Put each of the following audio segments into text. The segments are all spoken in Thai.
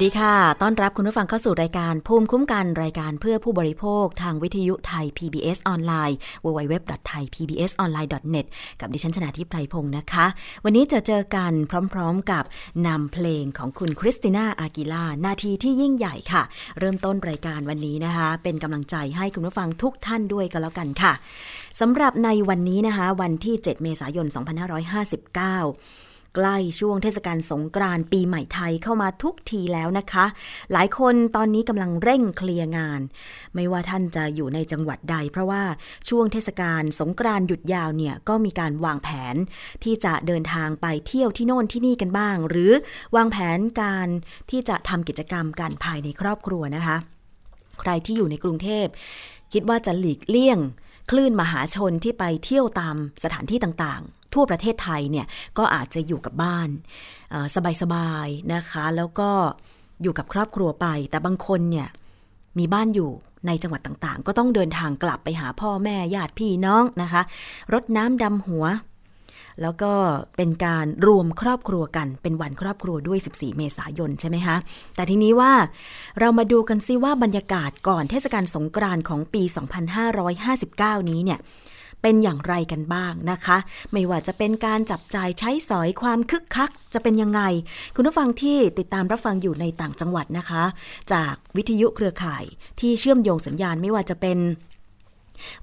สดีค่ะ ต้อนรับคุณผู้ฟังเข้าสู่รายการภูมิคุ้มกันรายการเพื่อผู้บริโภคทางวิทยุไทย PBS ออนไลน์ www.thaipbsonline.net กับดิฉันชนะทิพไพรพงศ์นะคะ วันนี้จะเจอกันพร้อมๆกับนำเพลงของคุณคริสติน่าอากิล่านาทีที่ยิ่งใหญ่ค่ะ เริ่มต้นรายการวันนี้นะคะ เป็นกำลังใจให้คุณผู้ฟังทุกท่านด้วยกันแล้วกันค่ะสำหรับในวันนี้นะคะ วันที่ 7 เมษายน 2559 ใกล้ช่วงเทศกาลสงกรานต์ปีใหม่ไทยเข้ามาทุกทีแล้วนะคะ หลายคนตอนนี้กำลังเร่งเคลียร์งาน ไม่ว่าท่านจะอยู่ในจังหวัดใด เพราะว่าช่วงเทศกาลสงกรานต์หยุดยาวเนี่ยก็มีการวางแผนที่จะเดินทางไปเที่ยวที่โน่นที่นี่กันบ้าง หรือวางแผนการที่จะทำกิจกรรมกันภายในครอบครัวนะคะ ใครที่อยู่ในกรุงเทพคิดว่าจะหลีกเลี่ยง คลื่นมหาชนที่ไปเที่ยวตามสถานที่ต่างๆ ทั่วประเทศไทยเนี่ยก็อาจจะอยู่กับบ้านสบายๆนะคะ แล้วก็อยู่กับครอบครัวไป แต่บางคนเนี่ยมีบ้านอยู่ในจังหวัดต่างๆ ก็ต้องเดินทางกลับไปหาพ่อแม่ญาติพี่น้องนะคะ รดน้ำดำหัว แล้วก็เป็นการรวมครอบครัวกัน เป็นวันครอบครัวด้วย 14 เมษายนใช่ไหมคะ แต่ทีนี้ว่าเรามาดูกันซิว่าบรรยากาศก่อนเทศกาลสงกรานต์ของปี 2559 นี้เนี่ย เป็นอย่างไรกันบ้างนะคะ ไม่ว่าจะเป็นการจับจ่ายใช้สอยความคึกคักจะเป็นยังไง คุณผู้ฟังที่ติดตามรับฟังอยู่ในต่างจังหวัดนะคะ จากวิทยุเครือข่ายที่เชื่อมโยงสัญญาณไม่ว่าจะเป็น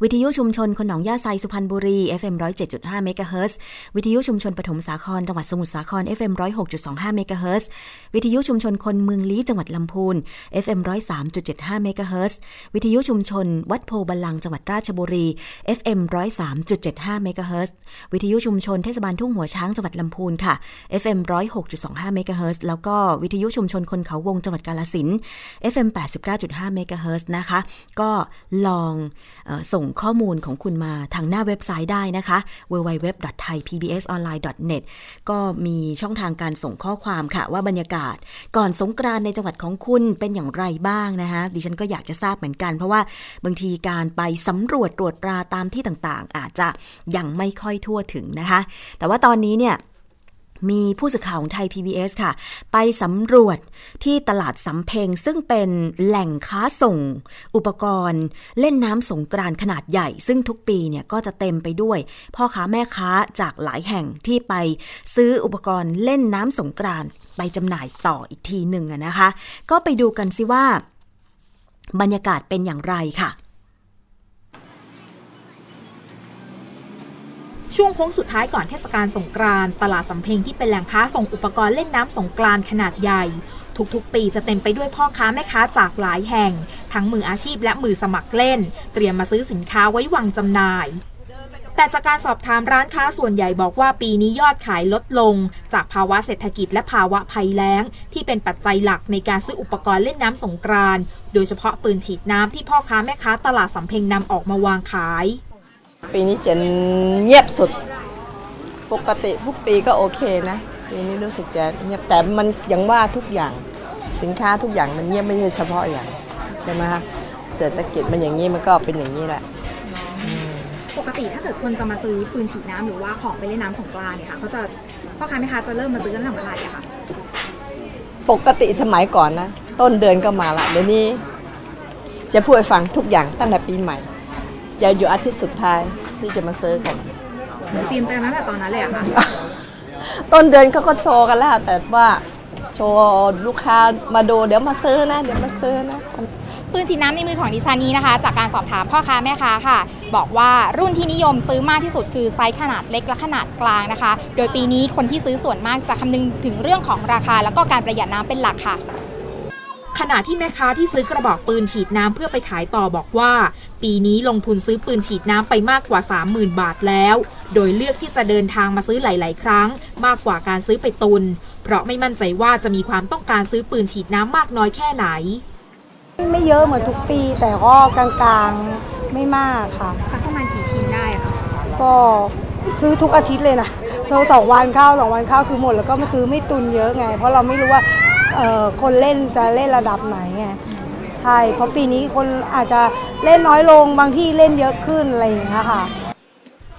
วิทยุชุมชนคนหนองย่าไซสุพรรณบุรี FM 107.5เมกะเฮิรตซ์วิทยุชุมชนปฐมสาครจังหวัดสมุทรสาคร FM 106.25เมกะเฮิรตซ์วิทยุชุมชนคนเมืองลี้จังหวัดลำพูน FM 103.75เมกะเฮิรตซ์วิทยุชุมชน วัดโพบาลังจังหวัดราชบุรี FM 103.75เมกะเฮิรตซ์วิทยุชุมชนเทศบาลทุ่งหัวช้างจังหวัดลำพูนค่ะ FM 106.25เมกะเฮิรตซ์แล้วก็วิทยุชุมชนคนเขาวงจังหวัดกาฬสินธุ์ FM 89.5เมกะเฮิรตซ์นะคะ ก็ลองส่งข้อมูลของคุณมาทางหน้าเว็บไซต์ได้นะคะ www.thaipbsonline.net ก็มีช่องทางการส่งข้อความค่ะ ว่าบรรยากาศ ก่อนสงกรานในจังหวัดของคุณเป็นอย่างไรบ้างนะคะ ดิฉันก็อยากจะทราบเหมือนกัน เพราะว่าบางทีการไปสำรวจตรวจตราตามที่ต่างๆ อาจจะยังไม่ค่อยทั่วถึงนะคะ แต่ว่าตอนนี้เนี่ย มีผู้สื่อข่าวของไทย PBS ค่ะ ไปสำรวจที่ตลาดสำเพ็งซึ่งเป็นแหล่งค้าส่ง อุปกรณ์ เล่นน้ำสงกรานขนาดใหญ่ ซึ่งทุกปีเนี่ยก็จะเต็มไปด้วย พ่อค้าแม่ค้าจากหลายแห่งที่ไปซื้ออุปกรณ์เล่นน้ำสงกรานไปจำหน่ายต่ออีกทีหนึ่งนะคะ ก็ไปดูกันสิว่า บรรยากาศเป็นอย่างไรค่ะ ช่วงโค้งสุดท้ายก่อนเทศกาลสงกรานต์ตลาดสำเพ็งที่เป็นแหล่งค้าส่งอุปกรณ์เล่นน้ำสงกรานต์ขนาดใหญ่ ทุกๆ ปีจะเต็มไปด้วยพ่อค้าแม่ค้าจากหลายแห่ง ทั้งมืออาชีพและมือสมัครเล่น เตรียมมาซื้อสินค้าไว้วางจำหน่าย แต่จากการสอบถามร้านค้าส่วนใหญ่บอกว่าปีนี้ยอดขายลดลง จากภาวะเศรษฐกิจและภาวะภัยแล้ง ที่เป็นปัจจัยหลักในการซื้ออุปกรณ์เล่นน้ำสงกรานต์โดยเฉพาะปืนฉีดน้ำที่พ่อค้าแม่ค้าตลาดสำเพ็งนำออกมาวางขาย ปีนี้จะเงียบสุด ปกติทุกปีก็โอเคนะ ปีนี้รู้สึกจะเงียบแต่มันยังว่าทุกอย่างสินค้าทุกอย่างมันเงียบไม่ใช่เฉพาะอย่างใช่ไหมคะเศรษฐกิจมันอย่างนี้มันก็เป็นอย่างนี้แหละปกติถ้าเกิดคนจะมาซื้อปืนฉีดน้ำหรือว่าของไปเล่นน้ำสงกรานเนี่ยค่ะเขาจะพ่อค้าแม่ค้าจะเริ่มมาซื้อกันตั้งแต่เมื่อไหร่อะคะปกติสมัยก่อนนะ ต้นเดือนก็มาละเดี๋ยวนี้ จะพูดให้ฟังทุกอย่างตั้งแต่ปีใหม่ จะอยู่อาทิตย์สุดท้ายที่จะมาซื้อกันเตรียมไปตั้งแต่ตอนนั้นเลยอะค่ะต้นเดือนเขาก็โชว์กันแล้วแต่ว่าโชว์ลูกค้ามาดูเดี๋ยวมาซื้อนะ เดี๋ยวมาซื้อนะ ปืนฉีดน้ำในมือของดิฉันนี้นะคะ จากการสอบถามพ่อค้าแม่ค้าค่ะ บอกว่ารุ่นที่นิยมซื้อมากที่สุดคือไซส์ขนาดเล็กและขนาดกลางนะคะ โดยปีนี้คนที่ซื้อส่วนมากจะคำนึงถึงเรื่องของราคา แล้วก็การประหยัดน้ำเป็นหลักค่ะ ขณะที่แม่ค้าที่ซื้อกระบอกปืนฉีดน้ำเพื่อไปขายต่อบอกว่า ปีนี้ลงทุนซื้อปืนฉีดน้ำไปมากกว่า 30,000 บาทแล้ว โดยเลือกที่จะเดินทางมาซื้อหลาย ๆ ครั้ง มากกว่าการซื้อไปตุน เพราะไม่มั่นใจว่าจะมีความต้องการซื้อปืนฉีดน้ำมากน้อยแค่ไหน ไม่เยอะเหมือนทุกปี แต่ก็กลางๆไม่มากค่ะประมาณกี่ชิ้นได้คะก็ซื้อทุกอาทิตย์เลยนะโซสองวันเข้าสองวันเข้าคือหมดแล้วก็มาซื้อไม่ตุนเยอะไง เพราะเราไม่รู้ว่า คนเล่นจะเล่นระดับไหนไงใช่ เพราะปีนี้คนอาจจะเล่นน้อยลงบางที่เล่นเยอะขึ้นอะไรอย่างเงี้ยค่ะ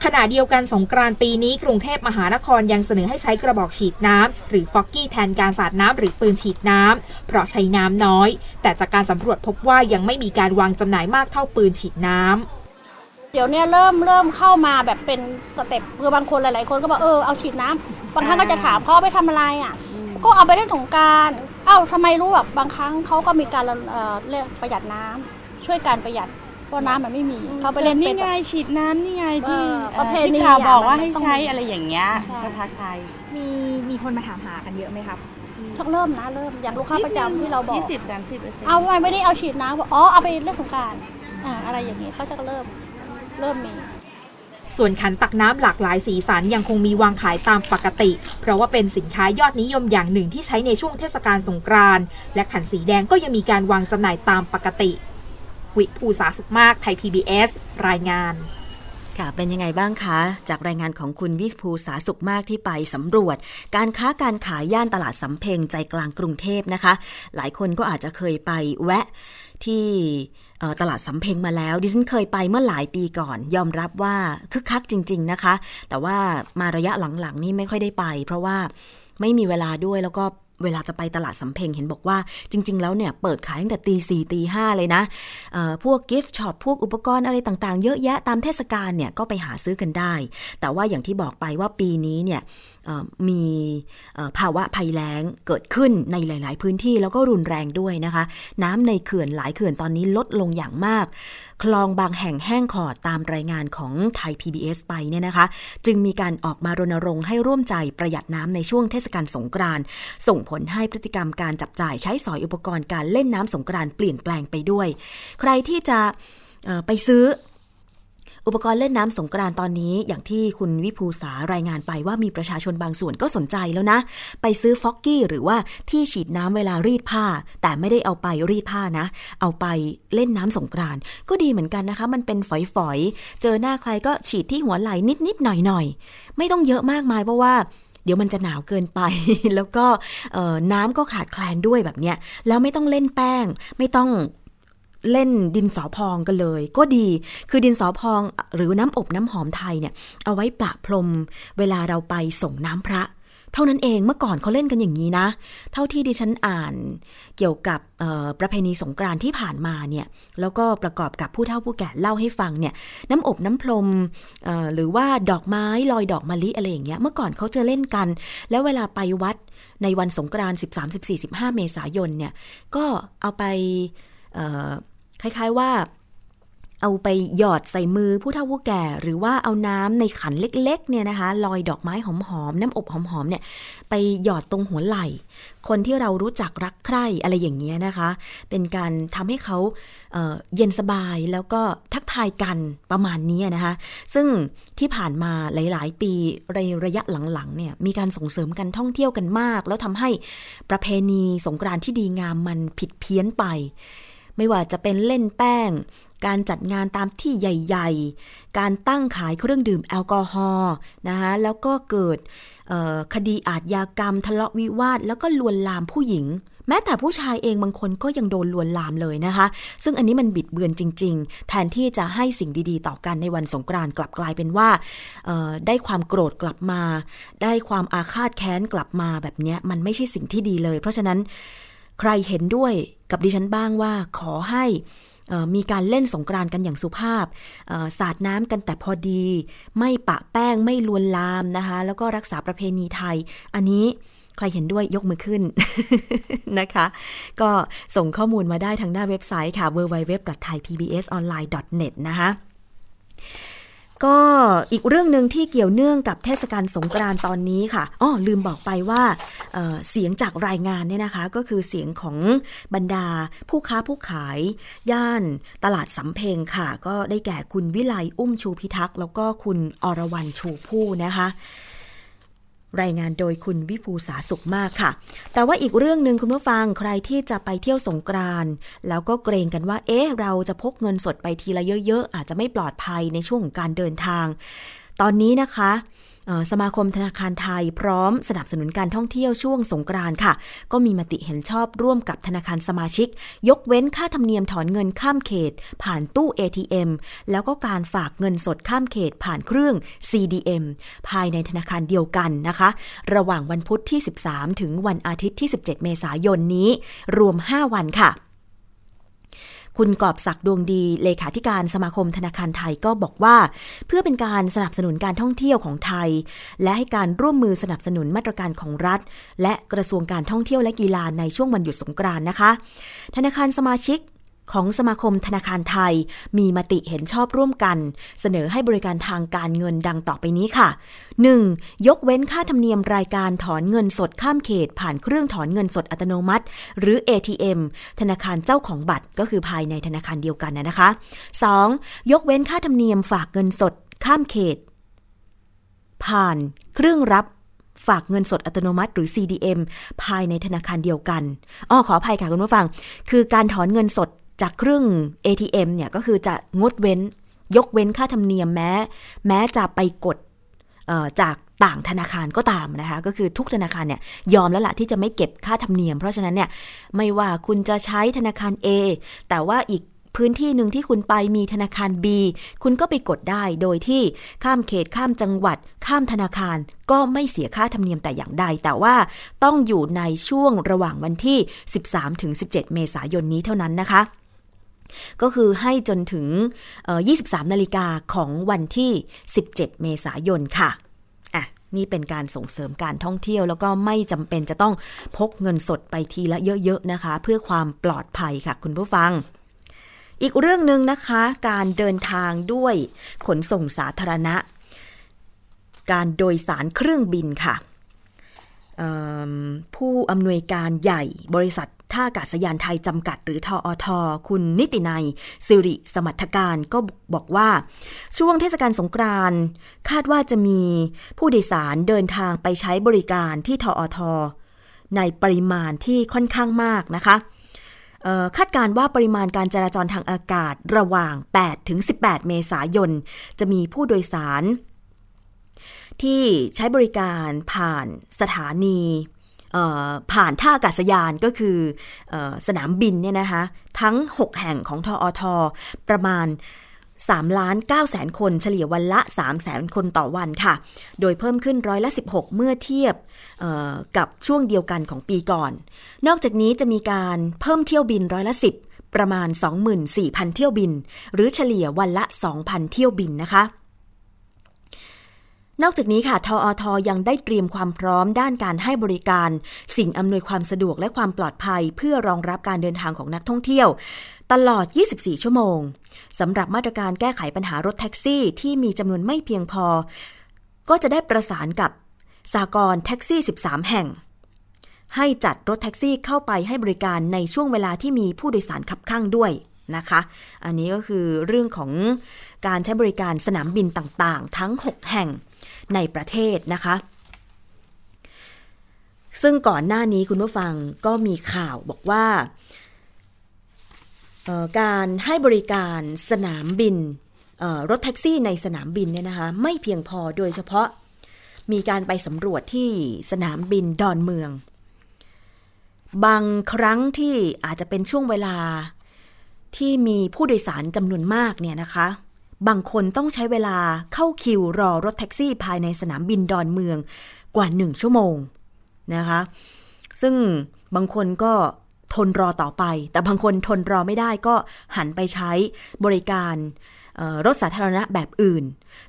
ขณะเดียวกันสงกรานต์ปีนี้กรุงเทพมหานครยังเสนอให้ใช้กระบอกฉีดน้ำหรือฟอกกี้แทนการสาดน้ำหรือปืนฉีดน้ำเพราะใช้น้ำน้อย แต่จากการสำรวจพบว่ายังไม่มีการวางจำหน่ายมากเท่าปืนฉีดน้ำเดี๋ยวนี้เริ่มเริ่มเข้ามาแบบเป็นสเต็ปคือบางคนหลาย ๆ คนก็บอกเออเอาฉีดน้ำบางครั้งก็จะถามพ่อไปทำอะไรอะ ก็เอาไปเล่นสงการเอ้าทำไมรู้แบบบางครั้งเขาก็มีการเรียกประหยัดน้ำช่วยการประหยัดเพราะน้ำมันไม่มีเขาไปเล่นนี่เป็นไงฉีดน้ำนี่ไงที่เออเอ่อประเพณีที่ข่าวบอกอะว่ามันให้ต้องใช้มีอะไรอย่างเงี้ยใช่ก็ทักทายมีมีคนมาถามหากันเยอะไหมครับชักเริ่มนะเริ่มอย่างลูกค้าประจำที่เราบอกยี่สิบสามสิบเปอร์เซ็นต์เอาทำไมไม่ได้เอาฉีดน้ำบอกอ๋อเอาไปเล่นสงกรารอ่าอะไรอย่างนี้เขาจะเริ่มเริ่มมี ส่วนขันตักน้ำหลากหลายสีสันยังคงมีวางขายตามปกติ เพราะว่าเป็นสินค้ายอดนิยมอย่างหนึ่งที่ใช้ในช่วงเทศกาลสงกรานต์และขันสีแดงก็ยังมีการวางจำหน่ายตามปกติ วิภูสาสุขมากไทย PBS รายงานค่ะเป็นยังไงบ้างคะ จากรายงานของคุณวิภูสาสุขมากที่ไปสำรวจ การค้าการขายย่านตลาดสำเพ็งใจกลางกรุงเทพนะคะ หลายคนก็อาจจะเคยไปแวะที่ ตลาดสำเพ็งมาแล้ว ดิฉันเคยไปเมื่อหลายปีก่อน ยอมรับว่าคึกคักจริง ๆนะคะ แต่ว่ามาระยะหลังๆนี่ไม่ค่อยได้ไป เพราะว่าไม่มีเวลาด้วยแล้วก็เวลาจะไปตลาดสำเพ็งเห็นบอกว่าจริง ๆ แล้วเนี่ยเปิดขายตั้งแต่ตีสี่ตีห้าเลยนะพวกกิฟต์ช็อปพวกอุปกรณ์อะไรต่างๆ เยอะแยะตามเทศกาลเนี่ยก็ไปหาซื้อกันได้ แต่ว่าอย่างที่บอกไปว่าปีนี้เนี่ยมีภาวะภัยแล้งเกิดขึ้นในหลาย ๆ พื้นที่แล้วก็รุนแรงด้วยนะคะ น้ำในเขื่อนหลายเขื่อนตอนนี้ลดลงอย่างมาก คลองบางแห่งแห้งขอดตามรายงานของไทย PBS ไปเนี่ยนะคะ จึงมีการออกมารณรงค์ให้ร่วมใจประหยัดน้ำในช่วงเทศกาลสงกรานส่งผลให้พฤติกรรมการจับจ่ายใช้สอยอุปกรณ์การเล่นน้ำสงกรานเปลี่ยนแปลงไปด้วย ใครที่จะไปซื้อ อุปกรณ์เล่นน้ำสงกรานต์ตอนนี้อย่างที่คุณวิภูสารายงานไปว่ามีประชาชนบางส่วนก็สนใจแล้วนะ ไปซื้อฟอกกี้หรือว่าที่ฉีดน้ำเวลารีดผ้า แต่ไม่ได้เอาไปรีดผ้านะ เอาไปเล่นน้ำสงกรานต์ก็ดีเหมือนกันนะคะ มันเป็นฝอยๆ เจอหน้าใครก็ฉีดที่หัวไหล่นิดๆหน่อยๆ ไม่ต้องเยอะมากมายเพราะว่าเดี๋ยวมันจะหนาวเกินไป แล้วก็น้ำก็ขาดแคลนด้วยแบบเนี้ย แล้วไม่ต้องเล่นแป้ง ไม่ต้อง เล่นดินสอพองกันเลย ก็ดีคือดินสอพองหรือน้ำอบน้ำหอมไทยเนี่ย เอาไว้ประพรม เวลาเราไปส่งน้ำพระ เท่านั้นเองเมื่อก่อนเขาเล่นกันอย่างนี้นะ เท่าที่ดิฉันอ่านเกี่ยวกับประเพณีสงกรานต์ที่ผ่านมาเนี่ย แล้วก็ประกอบกับผู้เฒ่าผู้แก่เล่าให้ฟังเนี่ย น้ำอบน้ำพรมหรือว่าดอกไม้ลอยดอกมะลิอะไรอย่างเงี้ยเมื่อก่อนเขาจะเล่นกัน แล้วเวลาไปวัดในวันสงกรานต์13 14 15 เมษายนเนี่ยก็เอาไป คล้ายๆว่าเอาไปหยอดใส่มือผู้เฒ่าผู้แก่ หรือว่าเอาน้ำในขันเล็กๆเนี่ยนะคะลอยดอกไม้หอมๆน้ำอบหอมๆเนี่ยไปหยอดตรงหัวไหล่ คนที่เรารู้จักรักใคร่อะไรอย่างเงี้ยนะคะ เป็นการทำให้เขาเเย็นสบายแล้วก็ทักทายกันประมาณนี้นะคะ ซึ่งที่ผ่านมาหลายๆ ปีในระยะหลังๆเนี่ยมีการส่งเสริมการท่องเที่ยวกันมาก แล้วทำให้ประเพณีสงกรานต์ที่ดีงามมันผิดเพี้ยนไป ไม่ว่าจะเป็นเล่นแป้ง การจัดงานตามที่ใหญ่ ๆ การตั้งขายเครื่องดื่มแอลกอฮอล์นะคะแล้วก็เกิดคดีอาทยากรรม ทะเลาะวิวาท แล้วก็ลวนลามผู้หญิง แม้แต่ผู้ชายเองบางคนก็ยังโดนลวนลามเลยนะคะ ซึ่งอันนี้มันบิดเบือนจริง ๆ แทนที่จะให้สิ่งดีๆ ต่อกันในวันสงกรานต์กลับกลายเป็นว่า ได้ความโกรธกลับมา ได้ความอาฆาตแค้นกลับมาแบบเนี้ยมันไม่ใช่สิ่งที่ดีเลย เพราะฉะนั้นใครเห็นด้วย กับดิฉันบ้างว่าขอให้มีการเล่นสงกรานต์กันอย่างสุภาพ สาดน้ำกันแต่พอดี ไม่ปะแป้งไม่ลวนลามนะคะ แล้วก็รักษาประเพณีไทย อันนี้ใครเห็นด้วยยกมือขึ้นนะคะ ก็ส่งข้อมูลมาได้ทางหน้าเว็บไซต์ค่ะ www.thaipbsonline.net นะคะ ก็อีกเรื่องหนึ่งที่เกี่ยวเนื่องกับเทศกาลสงกรานต์ตอนนี้ค่ะอ้อลืมบอกไปว่าเเสียงจากรายงานเนี่ยนะคะ ก็คือเสียงของบรรดาผู้ค้าผู้ขาย ย่านตลาดสำเพ็งค่ะ ก็ได้แก่คุณวิไลอุ้มชูพิทักษ์ แล้วก็คุณอรวรันชูผู้นะคะ รายงานโดยคุณวิภูสาสุขมากค่ะ แต่ว่าอีกเรื่องหนึ่งคุณผู้ฟังใครที่จะไปเที่ยวสงกรานแล้วก็เกรงกันว่า เอ๊ะ เราจะพกเงินสดไปทีละเยอะ ๆ อาจจะไม่ปลอดภัยในช่วงของการเดินทาง ตอนนี้นะคะ สมาคมธนาคารไทยพร้อมสนับสนุนการท่องเที่ยวช่วงสงกรานต์ค่ะ ก็มีมติเห็นชอบร่วมกับธนาคารสมาชิก ยกเว้นค่าธรรมเนียมถอนเงินข้ามเขต ผ่านตู้ ATM แล้วก็การฝากเงินสดข้ามเขตผ่านเครื่อง CDM ภายในธนาคารเดียวกันนะคะ ระหว่างวันพุธที่ 13 ถึงวันอาทิตย์ที่ 17 เมษายนนี้ รวม 5 วันค่ะ คุณกอบศักดิ์ดวงดีเลขาธิการสมาคมธนาคารไทยก็บอกว่า เพื่อเป็นการสนับสนุนการท่องเที่ยวของไทย และให้การร่วมมือสนับสนุนมาตรการของรัฐ และกระทรวงการท่องเที่ยวและกีฬาในช่วงวันหยุดสงกรานต์นะคะ ธนาคารสมาชิก ของสมาคมธนาคารไทย มีมติเห็นชอบร่วมกัน เสนอให้บริการทางการเงินดังต่อไปนี้ค่ะ 1. ยกเว้นค่าธรรมเนียมรายการถอนเงินสดข้ามเขต ผ่านเครื่องถอนเงินสดอัตโนมัติ หรือ ATM ธนาคารเจ้าของบัตรก็คือภายในธนาคารเดียวกันนะคะ 2. ยกเว้นค่าธรรมเนียมฝากเงินสดข้ามเขต ผ่านเครื่องรับฝากเงินสดอัตโนมัติหรือ CDM ภายในธนาคารเดียวกัน อ้อขออภัยค่ะคุณผู้ฟัง คือการถอนเงินสด จากเครื่อง ATM เนี่ยก็คือจะงดเว้นยกเว้นค่าธรรมเนียมแม้ แม้จะไปกดจากต่างธนาคารก็ตามนะคะ ก็คือทุกธนาคารเนี่ยยอมแล้วละที่จะไม่เก็บค่าธรรมเนียม เพราะฉะนั้นเนี่ยไม่ว่าคุณจะใช้ธนาคาร A แต่ว่าอีกพื้นที่หนึ่งที่คุณไปมีธนาคาร B คุณก็ไปกดได้โดยที่ข้ามเขตข้ามจังหวัด ข้ามธนาคารก็ไม่เสียค่าธรรมเนียมแต่อย่างใด แต่ว่าต้องอยู่ในช่วงระหว่างวันที่ 13-17 เมษายนนี้เท่านั้นนะคะ ก็คือให้จนถึง 23 นาฬิกาของวันที่ 17 เมษายนค่ะอะ นี่เป็นการส่งเสริมการท่องเที่ยว แล้วก็ไม่จำเป็นจะต้องพกเงินสดไปทีละเยอะๆนะคะ เพื่อความปลอดภัยค่ะ คุณผู้ฟังอีกเรื่องหนึ่งนะคะ การเดินทางด้วยขนส่งสาธารณะ การโดยสารเครื่องบินค่ะผู้อำนวยการใหญ่บริษัท ท่าอากาศยานไทยจำกัด หรือทออทอคุณนิตินัยสิริสมัทการก็บอกว่า ช่วงเทศกาลสงกรานต์คาดว่าจะมีผู้โดยสารเดินทางไปใช้บริการที่ทออทอในปริมาณที่ค่อนข้างมากนะคะคาดการว่าปริมาณการจราจรทางอากาศระหว่าง 8 ถึง 18 เมษายน จะมีผู้โดยสาร ที่ใช้บริการผ่านสถานี ผ่านท่าอากาศยานก็คืออสนามบินเนี่ยนะคะทั้ง 6 แห่งของทออทอประมาณ3ล้าน9แสนคนเฉลี่ยวันละ 3 แสนคนต่อวันค่ะ โดยเพิ่มขึ้นร้อยละ 16 เมื่อเทียบกับช่วงเดียวกันของปีก่อน นอกจากนี้จะมีการเพิ่มเที่ยวบินร้อยละ 10 ประมาณ 24,000 เที่ยวบิน หรือเฉลี่ยวันละ 2,000 เที่ยวบินนะคะ นอกจากนี้ค่ะทออทอยังได้เตรียมความพร้อมด้านการให้บริการ สิ่งอำนวยความสะดวกและความปลอดภัย เพื่อรองรับการเดินทางของนักท่องเที่ยว ตลอด 24 ชั่วโมงสำหรับมาตรการแก้ไขปัญหารถแท็กซี่ที่มีจำนวนไม่เพียงพอ ก็จะได้ประสานกับสากลแท็กซี่ 13 แห่ง ให้จัดรถแท็กซี่เข้าไปให้บริการในช่วงเวลาที่มีผู้โดยสารขับข้างด้วยนะคะ อันนี้ก็คือเรื่องของการใช้บริการสนามบินต่างๆ ทั้ง 6 แห่ง ในประเทศนะคะ ซึ่งก่อนหน้านี้คุณผู้ฟังก็มีข่าวบอกว่า การให้บริการสนามบินรถแท็กซี่ในสนามบินเนี่ยนะคะไม่เพียงพอโดยเฉพาะมีการไปสำรวจที่สนามบินดอนเมือง บางครั้งที่อาจจะเป็นช่วงเวลาที่มีผู้โดยสารจำนวนมากเนี่ยนะคะ บางคนต้องใช้เวลาเข้าคิวรอรถแท็กซี่ภายในสนามบินดอนเมืองกว่าหนึ่งชั่วโมงนะคะ ซึ่งบางคนก็ทนรอต่อไป แต่บางคนทนรอไม่ได้ก็หันไปใช้บริการรถสาธารณะแบบอื่น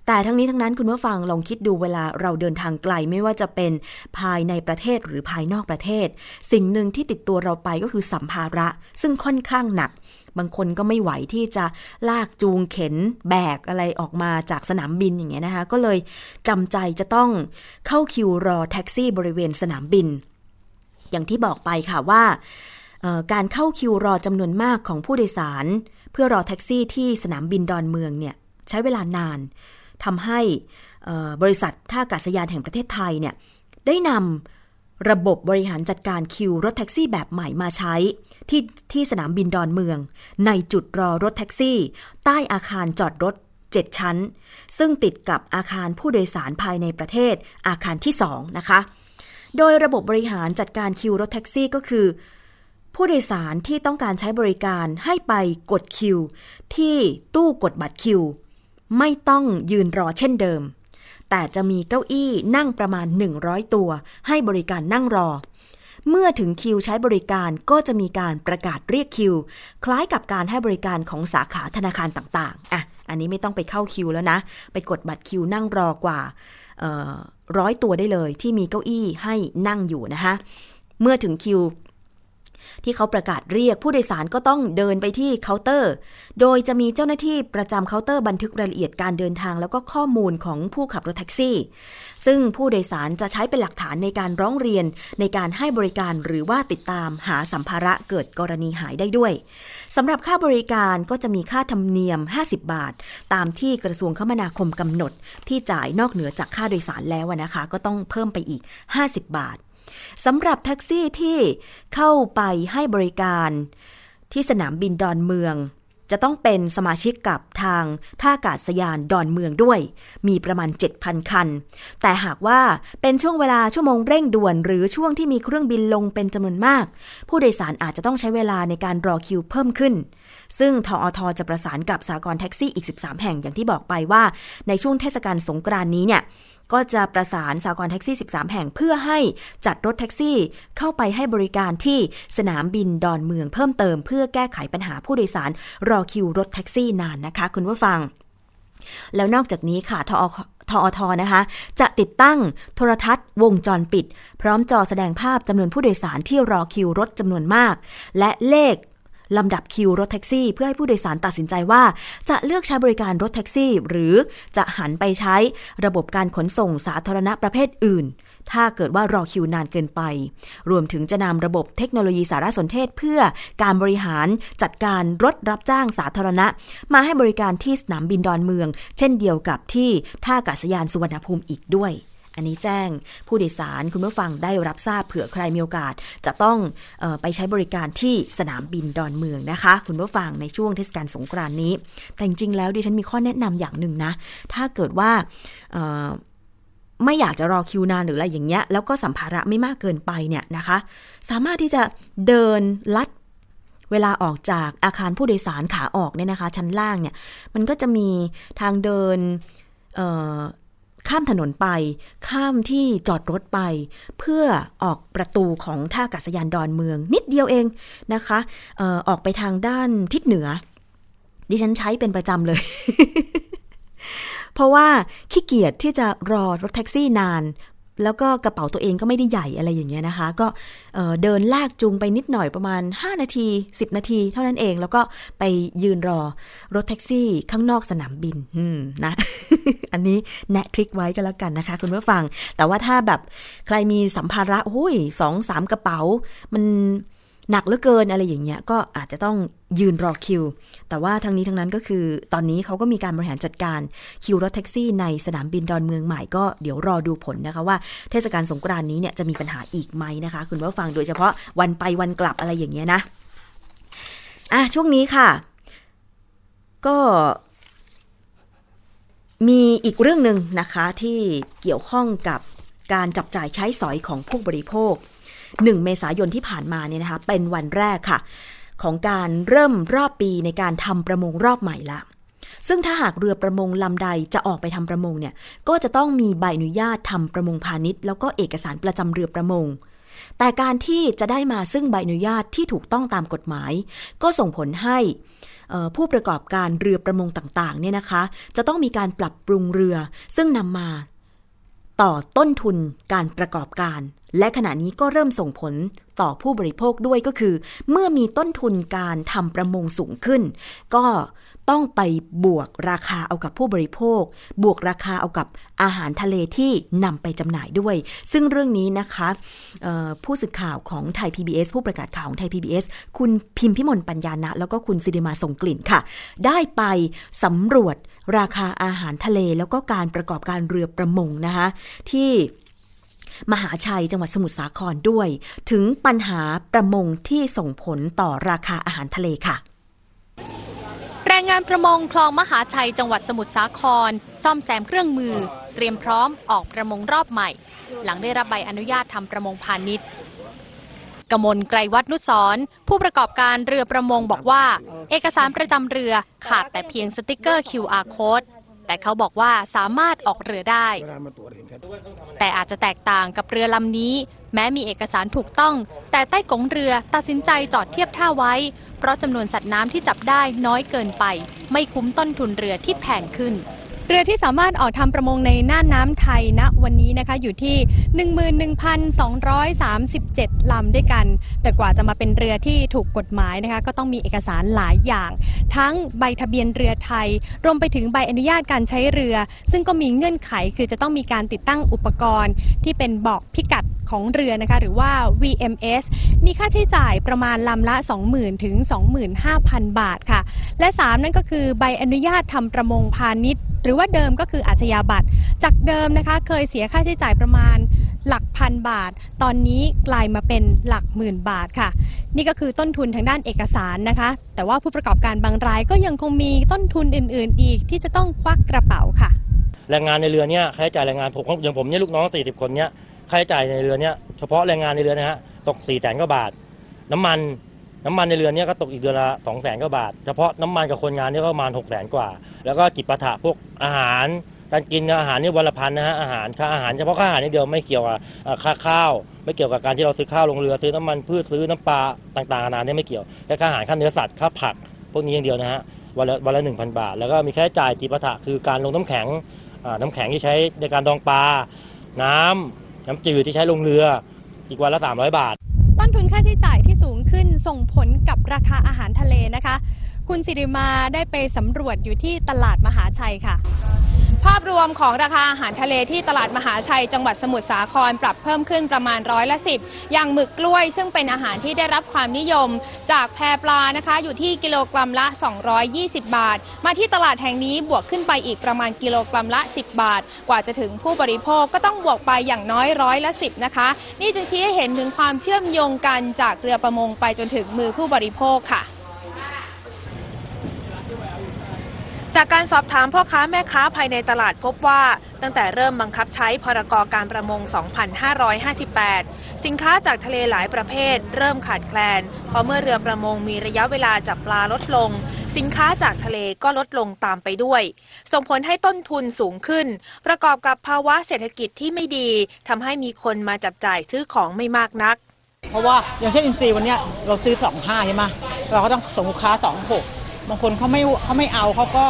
แต่ทั้งนี้ทั้งนั้นคุณผู้ฟังลองคิดดูเวลาเราเดินทางไกลไม่ว่าจะเป็นภายในประเทศหรือภายนอกประเทศ สิ่งหนึ่งที่ติดตัวเราไปก็คือสัมภาระ ซึ่งค่อนข้างหนัก บางคนก็ไม่ไหวที่จะลากจูงเข็นแบกอะไรออกมาจากสนามบินอย่างเงี้ยนะคะ ก็เลยจำใจจะต้องเข้าคิวรอแท็กซี่บริเวณสนามบิน อย่างที่บอกไปค่ะว่าการเข้าคิวรอจำนวนมากของผู้โดยสาร เพื่อรอแท็กซี่ที่สนามบินดอนเมืองเนี่ยใช้เวลานานทำให้บริษัทท่าอากาศยานแห่งประเทศไทยเนี่ยได้นำ ระบบบริหารจัดการคิวรถแท็กซี่แบบใหม่มาใช้ ที่ที่สนามบินดอนเมือง ในจุดรอรถแท็กซี่ ใต้อาคารจอดรถ 7 ชั้น ซึ่งติดกับอาคารผู้โดยสารภายในประเทศอาคารที่ 2 นะคะ โดยระบบบริหารจัดการคิวรถแท็กซี่ก็คือ ผู้โดยสารที่ต้องการใช้บริการให้ไปกดคิว ที่ตู้กดบัตรคิว ไม่ต้องยืนรอเช่นเดิม แต่จะมีเก้าอี้นั่งประมาณ 100 ตัว ให้บริการนั่งรอ เมื่อถึงคิวใช้บริการก็จะมีการประกาศเรียกคิว คล้ายกับการให้บริการของสาขาธนาคารต่างๆ อะ อันนี้ไม่ต้องไปเข้าคิวแล้วนะ ไปกดบัตรคิวนั่งรอกว่าร้อยตัวได้เลยที่มีเก้าอี้ให้นั่งอยู่นะคะ เมื่อถึงคิว ที่เขาประกาศเรียกผู้โดยสารก็ต้องเดินไปที่เคาน์เตอร์ โดยจะมีเจ้าหน้าที่ประจำเคาน์เตอร์บันทึกรายละเอียดการเดินทาง แล้วก็ข้อมูลของผู้ขับรถแท็กซี่ ซึ่งผู้โดยสารจะใช้เป็นหลักฐานในการร้องเรียนในการให้บริการหรือว่าติดตามหาสัมภาระเกิดกรณีหายได้ด้วยสำหรับค่าบริการก็จะมีค่าธรรมเนียม 50 บาท ตามที่กระทรวงคมนาคมกำหนด ที่จ่ายนอกเหนือจากค่าโดยสารแล้วนะคะ ก็ต้องเพิ่มไปอีก 50 บาท สำหรับแท็กซี่ที่เข้าไปให้บริการที่สนามบินดอนเมือง จะต้องเป็นสมาชิกกับทางท่าอากาศยานดอนเมืองด้วย มีประมาณ 7,000 คัน แต่หากว่าเป็นช่วงเวลาชั่วโมงเร่งด่วน หรือช่วงที่มีเครื่องบินลงเป็นจำนวนมาก ผู้โดยสารอาจจะต้องใช้เวลาในการรอคิวเพิ่มขึ้นซึ่งทอทจะประสานกับสหกรณ์แท็กซี่อีก 13 แห่งอย่างที่บอกไปว่า ในช่วงเทศกาลสงกรานต์นี้เนี่ย ก็จะประสานสหกรณ์แท็กซี่ 13 แห่งเพื่อให้จัดรถแท็กซี่เข้าไปให้บริการที่สนามบินดอนเมืองเพิ่มเติม เพื่อแก้ไขปัญหาผู้โดยสารรอคิวรถแท็กซี่นานนะคะ คุณผู้ฟัง แล้วนอกจากนี้ค่ะทอทอทนะคะ จะติดตั้งโทรทัศน์ วงจรปิด พร้อมจอแสดงภาพจำนวนผู้โดยสารที่รอคิวรถจำนวนมาก และเลข ลำดับคิวรถแท็กซี่ เพื่อให้ผู้โดยสารตัดสินใจว่า จะเลือกใช้บริการรถแท็กซี่ หรือจะหันไปใช้ระบบการขนส่งสาธารณะประเภทอื่น ถ้าเกิดว่ารอคิวนานเกินไป รวมถึงจะนำระบบเทคโนโลยีสารสนเทศ เพื่อการบริหารจัดการรถรับจ้างสาธารณะ มาให้บริการที่สนามบินดอนเมือง เช่นเดียวกับที่ท่าอากาศยานสุวรรณภูมิอีกด้วย อันนี้แจ้งผู้โดยสารคุณผู้ฟังได้รับทราบเผื่อใครมีโอกาส จะต้องออไปใช้บริการที่สนามบินดอนเมืองนะคะ คุณผู้ฟังในช่วงเทศกาลสงกรานนี้ แต่จริงๆแล้วดิฉันมีข้อแนะนำอย่างหนึ่งนะ ถ้าเกิดว่าไม่อยากจะรอคิวนานหรืออะไรอย่างเงี้ย แล้วก็สัมภาระไม่มากเกินไปเนี่ยนะคะ สามารถที่จะเดินลัดเวลาออกจากอาคารผู้โดยสารขาออกเนี่ยนะคะ ชั้นล่างเนี่ย มันก็จะมีทางเดิน ข้ามถนนไป ข้ามที่จอดรถไป เพื่อออกประตูของท่าอากาศยานดอนเมือง นิดเดียวเองนะคะออออกไปทางด้านทิศเหนือ ดิฉันใช้เป็นประจำเลย เพราะว่าขี้เกียจที่จะรอรถแท็กซี่นาน แล้วก็กระเป๋าตัวเองก็ไม่ได้ใหญ่อะไรอย่างเงี้ยนะคะ ก็เดินลากจูงไปนิดหน่อยประมาณ 5 นาที 10 นาที เท่านั้นเองแล้วก็ไปยืนรอรถแท็กซี่ข้างนอกสนามบินนะ อันนี้แนะทริคไว้ก็แล้วกันนะคะ คุณผู้ฟัง แต่ว่าถ้าแบบใครมีสัมภาระโอ้ยสองสามกระเป๋ามัน หนักเหลือเกินอะไรอย่างเงี้ยก็อาจจะต้องยืนรอคิว แต่ว่าทั้งนี้ทั้งนั้นก็คือตอนนี้เขาก็มีการบริหารจัดการคิวรถแท็กซี่ในสนามบินดอนเมืองใหม่ก็เดี๋ยวรอดูผลนะคะว่าเทศกาลสงกรานต์นี้เนี่ยจะมีปัญหาอีกไหมนะคะ คุณผู้ฟังโดยเฉพาะวันไปวันกลับอะไรอย่างเงี้ยนะอะช่วงนี้ค่ะ ก็มีอีกเรื่องหนึ่งนะคะที่เกี่ยวข้องกับการจับจ่ายใช้สอยของผู้บริโภค 1 เมษายนที่ผ่านมาเนี่ยนะคะเป็นวันแรกค่ะ ของการเริ่มรอบปีในการทำประมงรอบใหม่ละซึ่งถ้าหากเรือประมงลำใดจะออกไปทำประมงเนี่ยก็จะต้องมีใบอนุญาตทำประมงพาณิชย์ แล้วก็เอกสารประจำเรือประมง แต่การที่จะได้มาซึ่งใบอนุญาตที่ถูกต้องตามกฎหมาย ก็ส่งผลให้ผู้ประกอบการเรือประมงต่างๆเนี่ยนะคะ จะต้องมีการปรับปรุงเรือซึ่งนำมาต่อต้นทุนการประกอบการ และขณะนี้ก็เริ่มส่งผลต่อผู้บริโภคด้วยก็คือ เมื่อมีต้นทุนการทำประมงสูงขึ้น ก็ต้องไปบวกราคาเอากับผู้บริโภค บวกราคาเอากับอาหารทะเลที่นำไปจำหน่ายด้วย ซึ่งเรื่องนี้นะคะผู้สื่อข่าวของไทย PBS ผู้ประกาศข่าวของไทย PBS คุณพิมพิมลปัญญาณะแล้วก็คุณสิริมาส่งกลิ่นค่ะ ได้ไปสำรวจราคาอาหารทะเล แล้วก็การประกอบการเรือประมงนะคะที่ มหาชัยจังหวัดสมุทรสาครด้วย ถึงปัญหาประมงที่ส่งผลต่อราคาอาหารทะเลค่ะ แรงงานประมงคลองมหาชัยจังหวัดสมุทรสาคร ซ่อมแซมเครื่องมือ เตรียมพร้อมออกประมงรอบใหม่ หลังได้รับใบอนุญาตทำประมงพาณิชย์กมลไกรวัฒนุสรผู้ประกอบการเรือประมงบอกว่า เอกสารประจำเรือขาดแต่เพียงสติกเกอร์ QR code แต่เขาบอกว่าสามารถออกเรือได้ แต่อาจจะแตกต่างกับเรือลำนี้ แม้มีเอกสารถูกต้อง แต่ใต้กงเรือตัดสินใจจอดเทียบท่าไว้ เพราะจำนวนสัตว์น้ำที่จับได้น้อยเกินไป ไม่คุ้มต้นทุนเรือที่แพงขึ้น เรือที่สามารถออกทำประมงในน่านน้ำไทยณวันนี้นะคะอยู่ที่ 11,237 ลำด้วยกัน แต่กว่าจะมาเป็นเรือที่ถูกกฎหมายนะคะก็ต้องมีเอกสารหลายอย่าง ทั้งใบทะเบียนเรือไทย รวมไปถึงใบอนุญาตการใช้เรือ ซึ่งก็มีเงื่อนไขคือจะต้องมีการติดตั้งอุปกรณ์ ที่เป็นบอกพิกัดของเรือนะคะหรือว่า VMS มีค่าใช้จ่ายประมาณลำละ 20,000 ถึง 25,000 บาทค่ะ และ 3 นั่นก็คือใบอนุญาตทำประมงพาณิชย์หรือว่าเดิมก็คืออาชญาบัตรจากเดิมนะคะเคยเสียค่าใช้จ่ายประมาณหลักพันบาท ตอนนี้กลายมาเป็นหลักหมื่นบาทค่ะ นี่ก็คือต้นทุนทางด้านเอกสารนะคะ แต่ว่าผู้ประกอบการบางรายก็ยังคงมีต้นทุนอื่น ๆ อีกที่จะต้องควักกระเป๋าค่ะแรงงานในเรือเนี่ยค่าใช้จ่ายแรงงานผมอย่างผมเนี่ยลูกน้อง 40 คนเนี่ยค่าใช้จ่ายในเรือเนี่ยเฉพาะแรงงานในเรือนะฮะตก4ี่แสนกว่าบาท น้ำมัน น้ำมันในเรือเนี่ยก็ตกอีกเดือนละ2องแสนกว่าบาท เฉพาะน้ำมันกับคนงานเนี่ยก็ประมาณ6กแสนกว่า แล้วก็จิจปาถะพวกอาหาร การกินอาหารนี่วันละพันนะฮะอาหารค่าอาหารเฉพาะค่าอาหารนี่เดียวไม่เกี่ยวกับค่าข้าว ไม่เกี่ยวกับการที่เราซื้อข้าวลงเรือซื้อน้ำมันพืชซื้อน้ำปลาต่างๆนานานี่ไม่เกี่ยวแค่ค่าอาหารค่าเนื้อสัตว์ค่าผัก พวกนี้อย่างเดียวนะฮะวันละวันละหนึ่งพันบาท แล้วก็มีค่าใช้จ่ายจิจปาถะคือการลงน้ำแข็งน้ำแข็งที่ใช้ในการดองปลาน้ำน้ำจืดที่ใช้ลงเรืออีกวันละ300บาท ต้นทุนค่าใช้จ่าย ส่งผลกับราคาอาหารทะเลนะคะ คุณสิริมาได้ไปสำรวจอยู่ที่ตลาดมหาชัยค่ะ ภาพรวมของราคาอาหารทะเลที่ตลาดมหาชัยจังหวัดสมุทรสาครปรับเพิ่มขึ้นประมาณร้อยละสิบอย่างหมึกกล้วย ซึ่งเป็นอาหารที่ได้รับความนิยม จากแพปลานะคะ อยู่ที่กิโลกรัมละ 220 บาท มาที่ตลาดแห่งนี้บวกขึ้นไปอีกประมาณกิโลกรัมละ 10 บาท กว่าจะถึงผู้บริโภคก็ต้องบวกไปอย่างน้อยร้อยละสิบนะคะ นี่จึงชี้ให้เห็นถึงความเชื่อมโยงกันจากเรือประมงไปจนถึงมือผู้บริโภคค่ะ จากการสอบถามพ่อค้าแม่ค้าภายในตลาดพบว่า ตั้งแต่เริ่มบังคับใช้พรกการประมง 2558 สินค้าจากทะเลหลายประเภท เริ่มขาดแคลน เพราะเมื่อเรือประมงมีระยะเวลาจับปลาลดลง สินค้าจากทะเลก็ลดลงตามไปด้วย ส่งผลให้ต้นทุนสูงขึ้น ประกอบกับภาวะเศรษฐกิจที่ไม่ดีทำให้มีคนมาจับจ่ายซื้อของไม่มากนัก เพราะว่าอย่างเช่นอินซีย์วันนี้เราซื้อสองห้าใช่ไหมเราก็ต้องส่งลูกค้าสองหก บางคนเขาไม่เขาไม่เอาเขาก็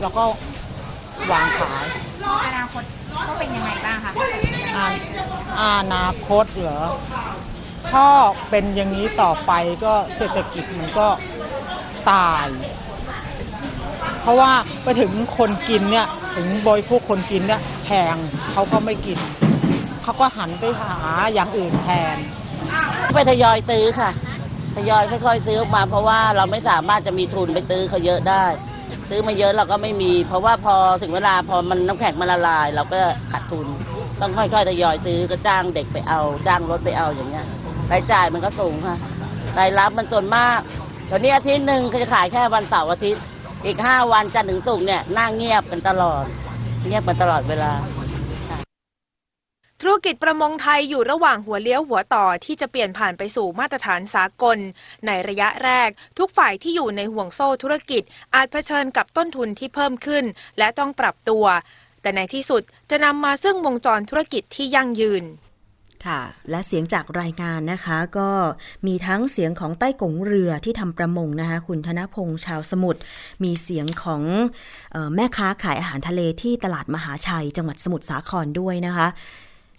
เราก็วางขายอนาคตก็เป็นยังไงบ้างคะอาอนาคตเหรอถ้าเป็นอย่างนี้ต่อไปก็เศรษฐกิจมันก็ตาย เพราะว่าไปถึงคนกินเนี่ย ถึงบริโภคคนกินเนี่ยแพงเขาก็ไม่กิน เขาก็หันไปหาอย่างอื่นแทนไปทยอยซื้อค่ะ ทยอยค่อยๆซื้อออกมา เพราะว่าเราไม่สามารถจะมีทุนไปซื้อเขาเยอะได้ ซื้อมาเยอะเราก็ไม่มี เพราะว่าพอถึงเวลาพอมันน้ำแข็งมันละลาย เราก็ขาดทุน ต้องค่อยๆทยอยซื้อก็จ้างเด็กไปเอา จ้างรถไปเอาอย่างเงี้ยรายจ่ายมันก็สูงค่ะรายรับมันส่วนมากตอนนี้อาทิตย์หนึ่งเขาจะขายแค่วันเสาร์อาทิตย์ อีกห้าวันจันทร์ถึงศุกร์เนี่ยนั่งเงียบกันตลอด เงียบกันตลอดเวลา ธุรกิจประมงไทยอยู่ระหว่างหัวเลี้ยวหัวต่อที่จะเปลี่ยนผ่านไปสู่มาตรฐานสากล ในระยะแรก ทุกฝ่ายที่อยู่ในห่วงโซ่ธุรกิจ อาจเผชิญกับต้นทุนที่เพิ่มขึ้น และต้องปรับตัว แต่ในที่สุดจะนำมาซึ่งวงจรธุรกิจที่ยั่งยืนค่ะและเสียงจากรายงานนะคะก็มีทั้งเสียงของใต้กงเรือที่ทำประมงนะคะคุณธนพงษ์ชาวสมุทรมีเสียงของออแม่ค้าขายอาหารทะเลที่ตลาดมหาชัย จังหวัดสมุทรสาครด้วยนะคะ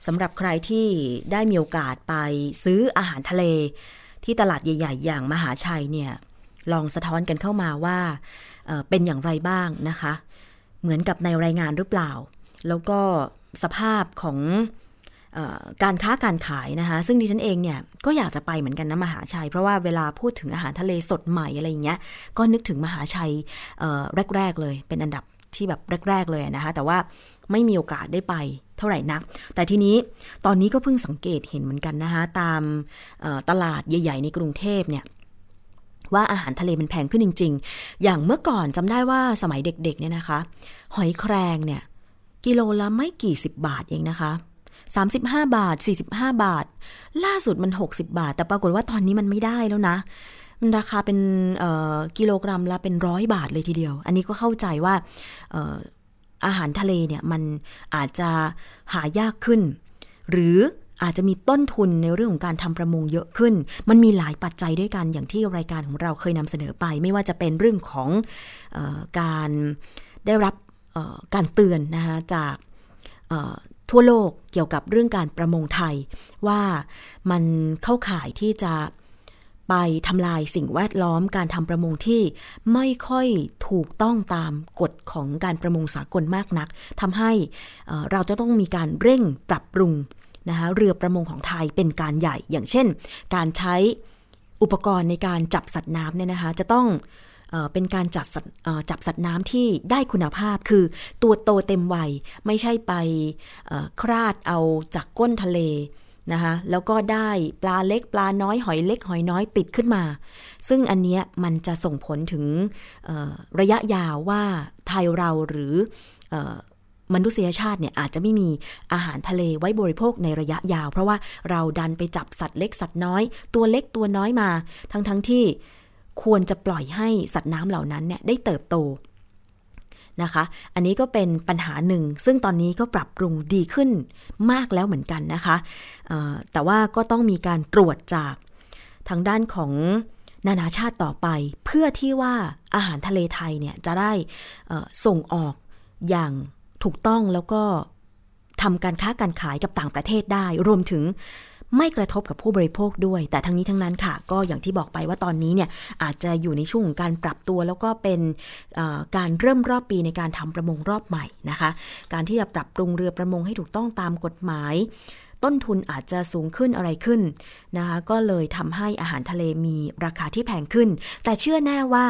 สำหรับใครที่ได้มีโอกาสไปซื้ออาหารทะเล ที่ตลาดใหญ่ ๆ อย่างมหาชัยเนี่ยลองสะท้อนกันเข้ามาว่าเป็นอย่างไรบ้างนะคะ เหมือนกับในรายงานหรือเปล่า แล้วก็สภาพของออการค้าการขายนะคะ ซึ่งดิฉันเองเนี่ยก็อยากจะไปเหมือนกันนะมหาชัย เพราะว่าเวลาพูดถึงอาหารทะเลสดใหม่อะไรอย่างเงี้ยก็นึกถึงมหาชัยแรก ๆ เลย เป็นอันดับที่แบบแรก ๆ เลยนะคะ แต่ว่าไม่มีโอกาสได้ไป เท่าไหร่นัก แต่ทีนี้ตอนนี้ก็เพิ่งสังเกตเห็นเหมือนกันนะคะตามตลาดใหญ่ ๆ ในกรุงเทพเนี่ยว่าอาหารทะเลมันแพงขึ้นจริง ๆ อย่างเมื่อก่อนจำได้ว่าสมัยเด็กๆเนี่ยนะคะ หอยแครงเนี่ยกิโลละไม่กี่สิบบาทเองนะคะ 35 บาท 45 บาท ล่าสุดมัน 60 บาท แต่ปรากฏว่าตอนนี้มันไม่ได้แล้วนะ มันราคาเป็นกิโลกรัมละเป็นร้อยบาทเลยทีเดียว อันนี้ก็เข้าใจว่า อาหารทะเลเนี่ยมันอาจจะหายากขึ้น หรืออาจจะมีต้นทุนในเรื่องของการทำประมงเยอะขึ้น มันมีหลายปัจจัยด้วยกันอย่างที่รายการของเราเคยนำเสนอไป ไม่ว่าจะเป็นเรื่องของออการได้รับการเตือนนะคะจากทั่วโลกเกี่ยวกับเรื่องการประมงไทย ว่ามันเข้าข่ายที่จะ ไปทำลายสิ่งแวดล้อมการทำประมงที่ไม่ค่อยถูกต้องตามกฎของการประมงสากลมากนักทำให้เราจะต้องมีการเร่งปรับปรุงนะคะเรือประมงของไทยเป็นการใหญ่ อย่างเช่น การใช้อุปกรณ์ในการจับสัตว์น้ำเนี่ยนะคะจะต้องเป็นการจับสัตว์จับสัตว์น้ำที่ได้คุณภาพคือตัวโตเต็มวัย ไม่ใช่ไปคราดเอาจากก้นทะเล นะคะแล้วก็ได้ปลาเล็กปลาน้อยหอยเล็กหอยน้อยติดขึ้นมา ซึ่งอันเนี้ยมันจะส่งผลถึงระยะยาวว่าไทยเราหรือมนุษยชาติเนี่ยอาจจะไม่มีอาหารทะเลไว้บริโภคในระยะยาว เพราะว่าเราดันไปจับสัตว์เล็กสัตว์น้อย ตัวเล็กตัวน้อยมา ทั้งๆทที่ควรจะปล่อยให้สัตว์น้ำเหล่านั้นเนี่ยได้เติบโต นะคะ อันนี้ก็เป็นปัญหาหนึ่ง ซึ่งตอนนี้ก็ปรับปรุงดีขึ้นมากแล้วเหมือนกันนะคะ แต่ว่าก็ต้องมีการตรวจจากทางด้านของนานาชาติต่อไป เพื่อที่ว่าอาหารทะเลไทยเนี่ยจะได้ส่งออกอย่างถูกต้องแล้วก็ทำการค้าการขายกับต่างประเทศได้ รวมถึง ไม่กระทบกับผู้บริโภคด้วย แต่ทั้งนี้ทั้งนั้นค่ะ ก็อย่างที่บอกไปว่าตอนนี้เนี่ยอาจจะอยู่ในช่วงของการปรับตัวแล้วก็เป็นการเริ่มรอบปีในการทำประมงรอบใหม่นะคะ การที่จะปรับปรุงเรือประมงให้ถูกต้องตามกฎหมาย ต้นทุนอาจจะสูงขึ้นอะไรขึ้นนะคะ ก็เลยทำให้อาหารทะเลมีราคาที่แพงขึ้น แต่เชื่อแน่ว่า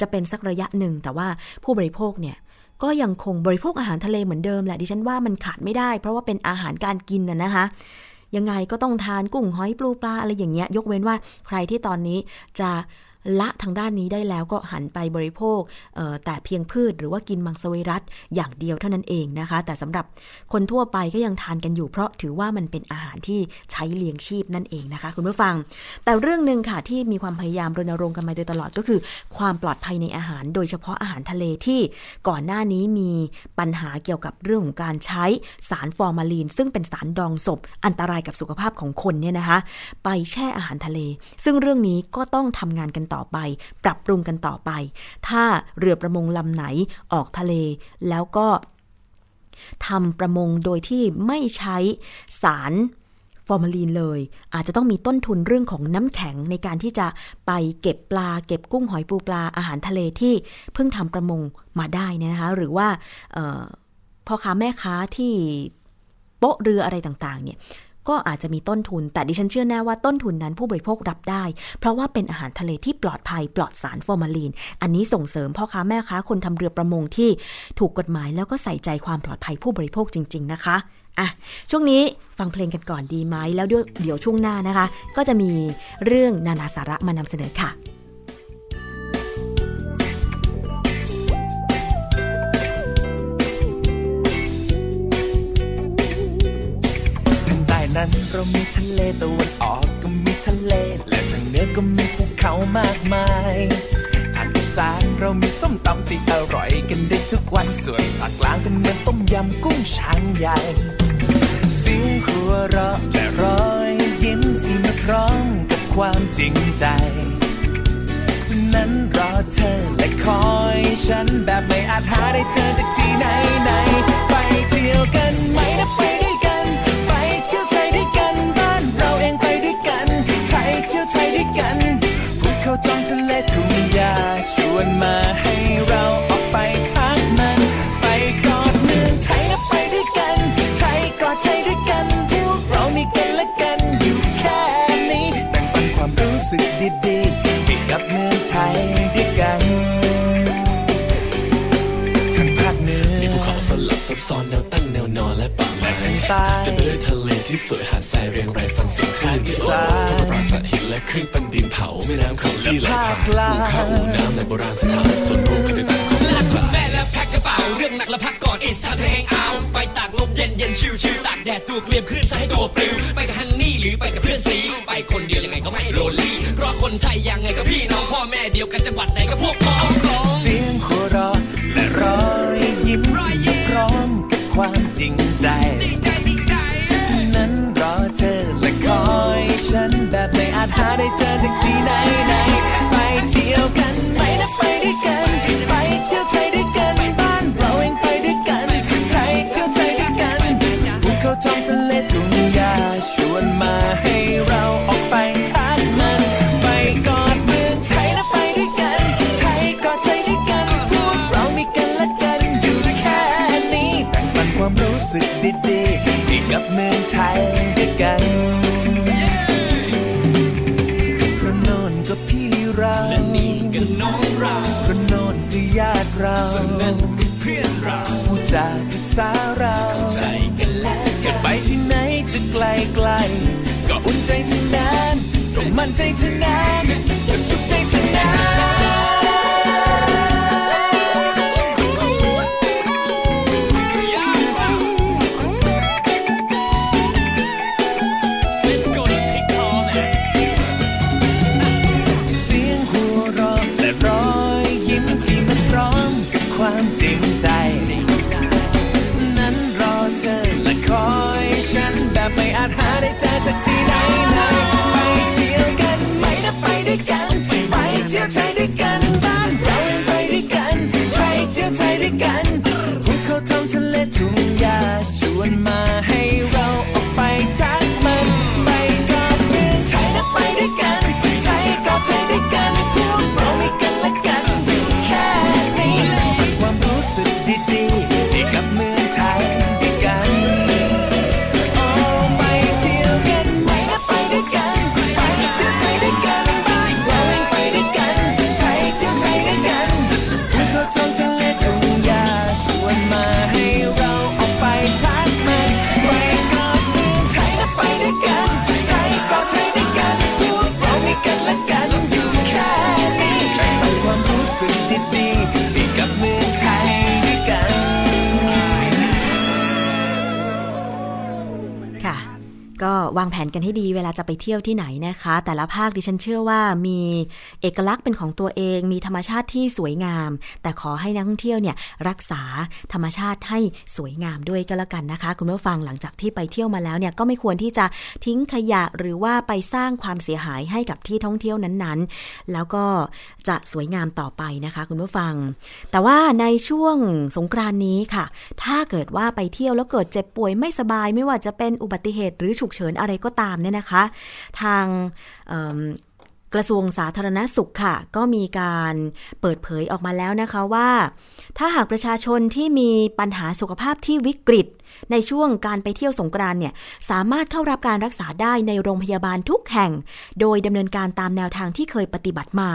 จะเป็นสักระยะหนึ่งแต่ว่าผู้บริโภคเนี่ยก็ยังคงบริโภคอาหารทะเลเหมือนเดิมแหละดิฉันว่ามันขาดไม่ได้ เพราะว่าเป็นอาหารการกินน่ะนะคะ ยังไงก็ต้องทานกุ้งหอยปลูปลาอะไรอย่างเงี้ย ยกเว้นว่าใครที่ตอนนี้จะ ละทางด้านนี้ได้แล้วก็หันไปบริโภคแต่เพียงพืชหรือว่ากินมังสวิรัตอย่างเดียวเท่านั้นเองนะคะ แต่สำหรับคนทั่วไปก็ยังทานกันอยู่เพราะถือว่ามันเป็นอาหารที่ใช้เลี้ยงชีพนั่นเองนะคะ คุณผู้ฟัง แต่เรื่องหนึ่งค่ะที่มีความพยายามรณรงค์กันมาโดยตลอดก็คือ ความปลอดภัยในอาหาร โดยเฉพาะอาหารทะเลที่ก่อนหน้านี้มีปัญหาเกี่ยวกับเรื่องของการใช้สารฟอร์มาลีน ซึ่งเป็นสารดองศพ อันตรายกับสุขภาพของคนเนี่ยนะคะ ไปแช่อาหารทะเล ซึ่งเรื่องนี้ก็ต้องทำงานกันต่อไป ปรับปรุงกันต่อไป ถ้าเรือประมงลำไหนออกทะเล แล้วก็ทำประมงโดยที่ไม่ใช้สารฟอร์มาลีนเลย อาจจะต้องมีต้นทุนเรื่องของน้ำแข็งในการที่จะไปเก็บปลา เก็บกุ้งหอยปูปลาอาหารทะเลที่เพิ่งทำประมงมาได้นะคะ หรือว่าพ่อค้าแม่ค้าที่โป๊ะเรืออะไรต่างๆ เนี่ย ก็อาจจะมีต้นทุน แต่ดิฉันเชื่อแน่ว่าต้นทุนนั้นผู้บริโภครับได้ เพราะว่าเป็นอาหารทะเลที่ปลอดภัยปลอดสารฟอร์มาลีน อันนี้ส่งเสริมพ่อค้าแม่ค้าคนทำเรือประมงที่ถูกกฎหมายแล้วก็ใส่ใจความปลอดภัยผู้บริโภคจริง ๆ นะคะอะช่วงนี้ฟังเพลงกันก่อนดีไหมแล้วเดี๋ยวช่วงหน้านะคะ ก็จะมีเรื่องนานาสาระมานำเสนอค่ะ นั้นเรามีทะเลตะวันออกก็มีทะเล และทางเหนือก็มีภูเขามากมายทางอีสานเรามีส้มตำที่อร่อยกันได้ทุกวันส่วนภาคกลางเป็นเหมือนต้มยำกุ้งช้างใหญ่เสียงหัวเราะและรอยยิ้มที่มาพร้อมกับความจริงใจ นั้นรอเธอและคอยฉันแบบไม่อาจหาได้เจอจากที่ไหนไหนไปเที่ยวกันไหมนะไป วนมาให้เราออกไปทักมัน ไปกอดเมืองไทยนะไปด้วยกัน ไทยกอดไทยด้วยกันพวกเรามีกันและกันอยู่แค่นี้แบ่งปันความรู้สึกดีๆให้กับเมืองไทยด้วยกันทั้งภาคเหนือมีภูเขาสลับซับซ้อนแนวตั้ง ใต้เต็มไปด้วยทะเลที่สวยหาดทรายเรียงรายฟังเสียงคลื่นที่โอ้ทปราสาทหินและขึ้นปันดินเผาแม่น้ำเขาที่ไหลผ่านภูเขาน้ำในโบราณสถานส่วนรวมกันติดตามของลาคุณแม่และแพ็คกระเป๋าเรื่องหนักและพักก่อน it's time to hang out ไปตากลมเย็นเย็นชิวชิวตากแดดตัวเคลียมขึ้นซะให้ตัวปลิวไปกับฮันนี่หรือไปกับเพื่อนสีไปคนเดียวยังไงก็ไม่โรลลี่เพราะคนไทยยังไงก็พี่น้องพ่อแม่เดียวกันจังหวัดไหนก็พวกพ้องเสียงหัวเราะและรอยยิ้มที่พร้อมกับ ความจริงใจ นั้นรอเธอและคอยฉันแบบไม่อาจหาได้เจอจากที่ไหนไหนไปเที่ยวกันไหมนะไปด้วยกัน จาภาษาเราเข้าใจกันแล้วจะไปที่ไหนจะไกลไกล ก็อุ่นใจเท่านั้นก็มั่นใจเท่านั้น กันให้ดี เวลาจะไปเที่ยวที่ไหนนะคะ แต่ละภาคดิฉันเชื่อว่ามีเอกลักษณ์เป็นของตัวเอง มีธรรมชาติที่สวยงาม แต่ขอให้นักท่องเที่ยวเนี่ยรักษาธรรมชาติให้สวยงามด้วยก็แล้วกันนะคะ คุณผู้ฟังหลังจากที่ไปเที่ยวมาแล้วเนี่ยก็ไม่ควรที่จะทิ้งขยะหรือว่าไปสร้างความเสียหายให้กับที่ท่องเที่ยวนั้นๆ แล้วก็จะสวยงามต่อไปนะคะ คุณผู้ฟัง แต่ว่าในช่วงสงกรานนี้ค่ะ ถ้าเกิดว่าไปเที่ยวแล้วเกิดเจ็บป่วยไม่สบายไม่ว่าจะเป็นอุบัติเหตุหรือฉุกเฉินอะไรก็ตามเนี่ยนะคะทางกระทรวงสาธารณสุขค่ะ ก็มีการเปิดเผยออกมาแล้วนะคะว่า ถ้าหากประชาชนที่มีปัญหาสุขภาพที่วิกฤต ในช่วงการไปเที่ยวสงกรานเนี่ยสามารถเข้ารับการรักษาได้ในโรงพยาบาลทุกแห่ง โดยดำเนินการตามแนวทางที่เคยปฏิบัติมา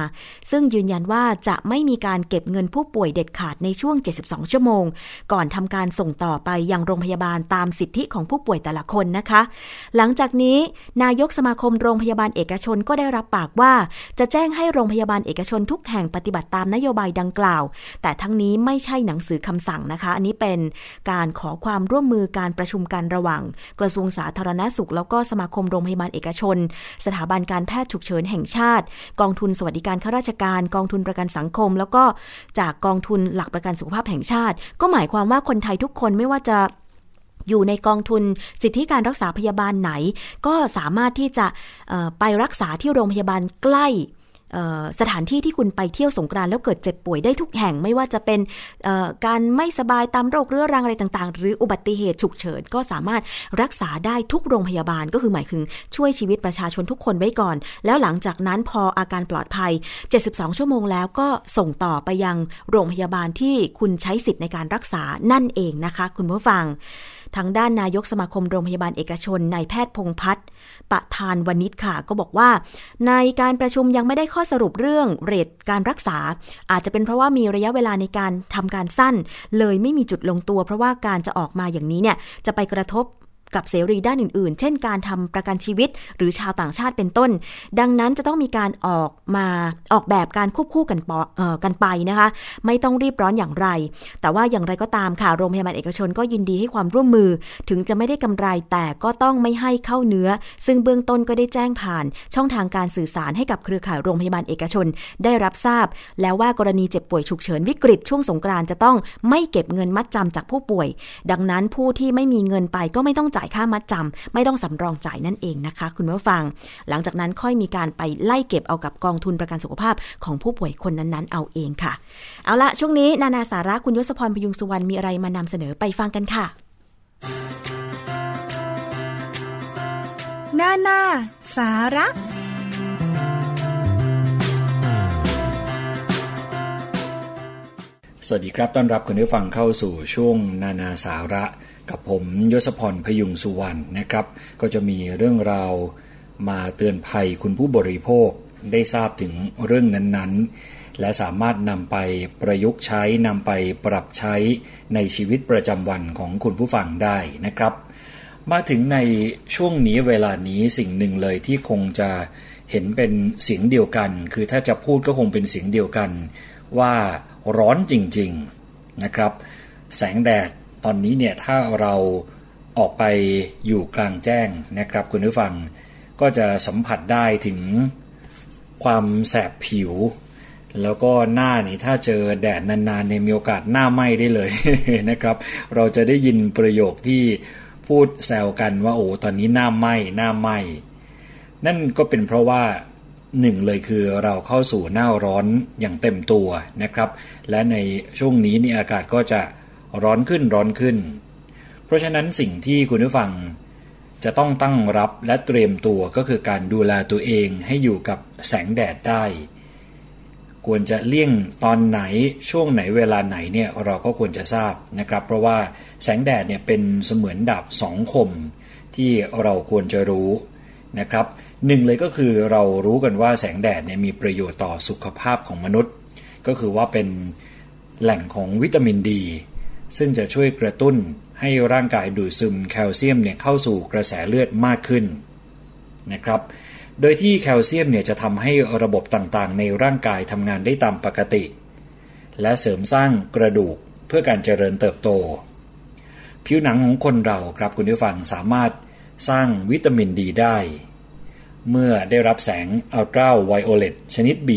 ซึ่งยืนยันว่าจะไม่มีการเก็บเงินผู้ป่วยเด็ดขาดในช่วง 72 ชั่วโมง ก่อนทำการส่งต่อไปยังโรงพยาบาลตามสิทธิของผู้ป่วยแต่ละคนนะคะ หลังจากนี้นายกสมาคมโรงพยาบาลเอกชนก็ได้รับปากว่า จะแจ้งให้โรงพยาบาลเอกชนทุกแห่งปฏิบัติตามนโยบายดังกล่าว แต่ทั้งนี้ไม่ใช่หนังสือคำสั่งนะคะ อันนี้เป็นการขอความร่วมมือการประชุมกันระหว่าง กระทรวงสาธารณสุข แล้วก็สมาคมโรงพยาบาลเอกชน สถาบันการแพทย์ฉุกเฉินแห่งชาติ กองทุนสวัสดิการข้าราชการ กองทุนประกันสังคม แล้วก็จากกองทุนหลักประกันสุขภาพแห่งชาติ ก็หมายความว่าคนไทยทุกคนไม่ว่าจะอยู่ในกองทุนสิทธิการรักษาพยาบาลไหน ก็สามารถที่จะไปรักษาที่โรงพยาบาลใกล้ สถานที่ที่คุณไปเที่ยวสงกรานต์แล้วเกิดเจ็บป่วยได้ทุกแห่งไม่ว่าจะเป็นการไม่สบายตามโรคเรื้อรังอะไรต่างๆ หรืออุบัติเหตุฉุกเฉินก็สามารถรักษาได้ทุกโรงพยาบาลก็คือหมายถึงช่วยชีวิตประชาชนทุกคนไว้ก่อน แล้วหลังจากนั้นพออาการปลอดภัย 72 ชั่วโมงแล้วก็ส่งต่อไปยังโรงพยาบาลที่คุณใช้สิทธิ์ในการรักษานั่นเองนะคะ คุณผู้ฟัง ทางด้านนายกสมาคมโรงพยาบาลเอกชนนายแพทย์พงพัฒน์ปะทานวณิชค่ะ ก็บอกว่า ในการประชุมยังไม่ได้ข้อสรุปเรื่องเรทการรักษา อาจจะเป็นเพราะว่ามีระยะเวลาในการทำการสั้น เลยไม่มีจุดลงตัว เพราะว่าการจะออกมาอย่างนี้เนี่ยจะไปกระทบ กับเสรีด้านอื่น ๆ เช่นการทำประกันชีวิต หรือชาวต่างชาติเป็นต้น ดังนั้นจะต้องมีการออกมาออกแบบการควบคู่กันปออกันไปนะคะ ไม่ต้องรีบร้อนอย่างไร แต่ว่าอย่างไรก็ตามค่ะโรงพยาบาลเอกชนก็ยินดีให้ความร่วมมือ ถึงจะไม่ได้กำไรแต่ก็ต้องไม่ให้เข้าเนื้อ ซึ่งเบื้องต้นก็ได้แจ้งผ่าน ช่องทางการสื่อสารให้กับเครือข่ายโรงพยาบาลเอกชน ได้รับทราบ แล้วว่ากรณีเจ็บป่วยฉุกเฉินวิกฤตช่วงสงกรานต์จะต้องไม่เก็บเงินมัดจำจากผู้ป่วย ดังนั้นผู้ที่ไม่มีเงินไปก็ไม่ต้องจ่ายค่ามัดจำไม่ต้องสำรองจ่ายนั่นเองนะคะ คุณผู้ฟัง หลังจากนั้นค่อยมีการไปไล่เก็บเอากับกองทุนประกันสุขภาพของผู้ป่วยคนนั้นๆ เอาเองค่ะ เอาละช่วงนี้นานาสาระคุณยศพรพยุงสุวรรณมีอะไรมานำเสนอไปฟังกันค่ะนานา สาระสวัสดีครับ ต้อนรับคุณผู้ฟังเข้าสู่ช่วงนานาสาระ กับผมยศพรพยุงสุวรรณนะครับ ก็จะมีเรื่องราวมาเตือนภัยคุณผู้บริโภคได้ทราบถึงเรื่องนั้นๆ และสามารถนำไปประยุกต์ใช้นำไปปรับใช้ในชีวิตประจำวันของคุณผู้ฟังได้นะครับ มาถึงในช่วงนี้เวลานี้สิ่งหนึ่งเลยที่คงจะเห็นเป็นเสียงเดียวกัน คือถ้าจะพูดก็คงเป็นเสียงเดียวกัน ว่าร้อนจริง ๆนะครับ แสงแดด ตอนนี้เนี่ยถ้าเราออกไปอยู่กลางแจ้งนะครับคุณผู้ฟังก็จะสัมผัสได้ถึงความแสบผิว แล้วก็หน้านี่ถ้าเจอแดดนานๆในมีโอกาสหน้าไหม้ได้เลยนะครับ เราจะได้ยินประโยคที่พูดแซวกันว่าโอ้ตอนนี้หน้าไหม้หน้าไหม้นั่นก็เป็นเพราะว่าหนึ่งเลยคือเราเข้าสู่หน้าร้อนอย่างเต็มตัวนะครับ และในช่วงนี้นี่อากาศก็จะ ร้อนขึ้นร้อนขึ้น เพราะฉะนั้นสิ่งที่คุณผู้ฟัง จะต้องตั้งรับและเตรียมตัวก็คือการดูแลตัวเองให้อยู่กับแสงแดดได้ ควรจะเลี่ยงตอนไหนช่วงไหนเวลาไหนเนี่ยเราก็ควรจะทราบนะครับ เพราะว่าแสงแดดเนี่ยเป็นเสมือนดาบสองคมที่เราควรจะรู้นะครับหนึ่งเลยก็คือเรารู้กันว่าแสงแดดเนี่ยมีประโยชน์ต่อสุขภาพของมนุษย์ ก็คือว่าเป็นแหล่งของวิตามินดี ซึ่งจะช่วยกระตุ้นให้ร่างกายดูดซึมแคลเซียมเนี่ยเข้าสู่กระแสเลือดมากขึ้นนะครับ โดยที่แคลเซียมเนี่ยจะทำให้ระบบต่างๆ ในร่างกายทำงานได้ตามปกติ และเสริมสร้างกระดูกเพื่อการเจริญเติบโต ผิวหนังของคนเราครับคุณผู้ฟังสามารถสร้างวิตามินดีได้ เมื่อได้รับแสงอัลตราไวโอเลตชนิด B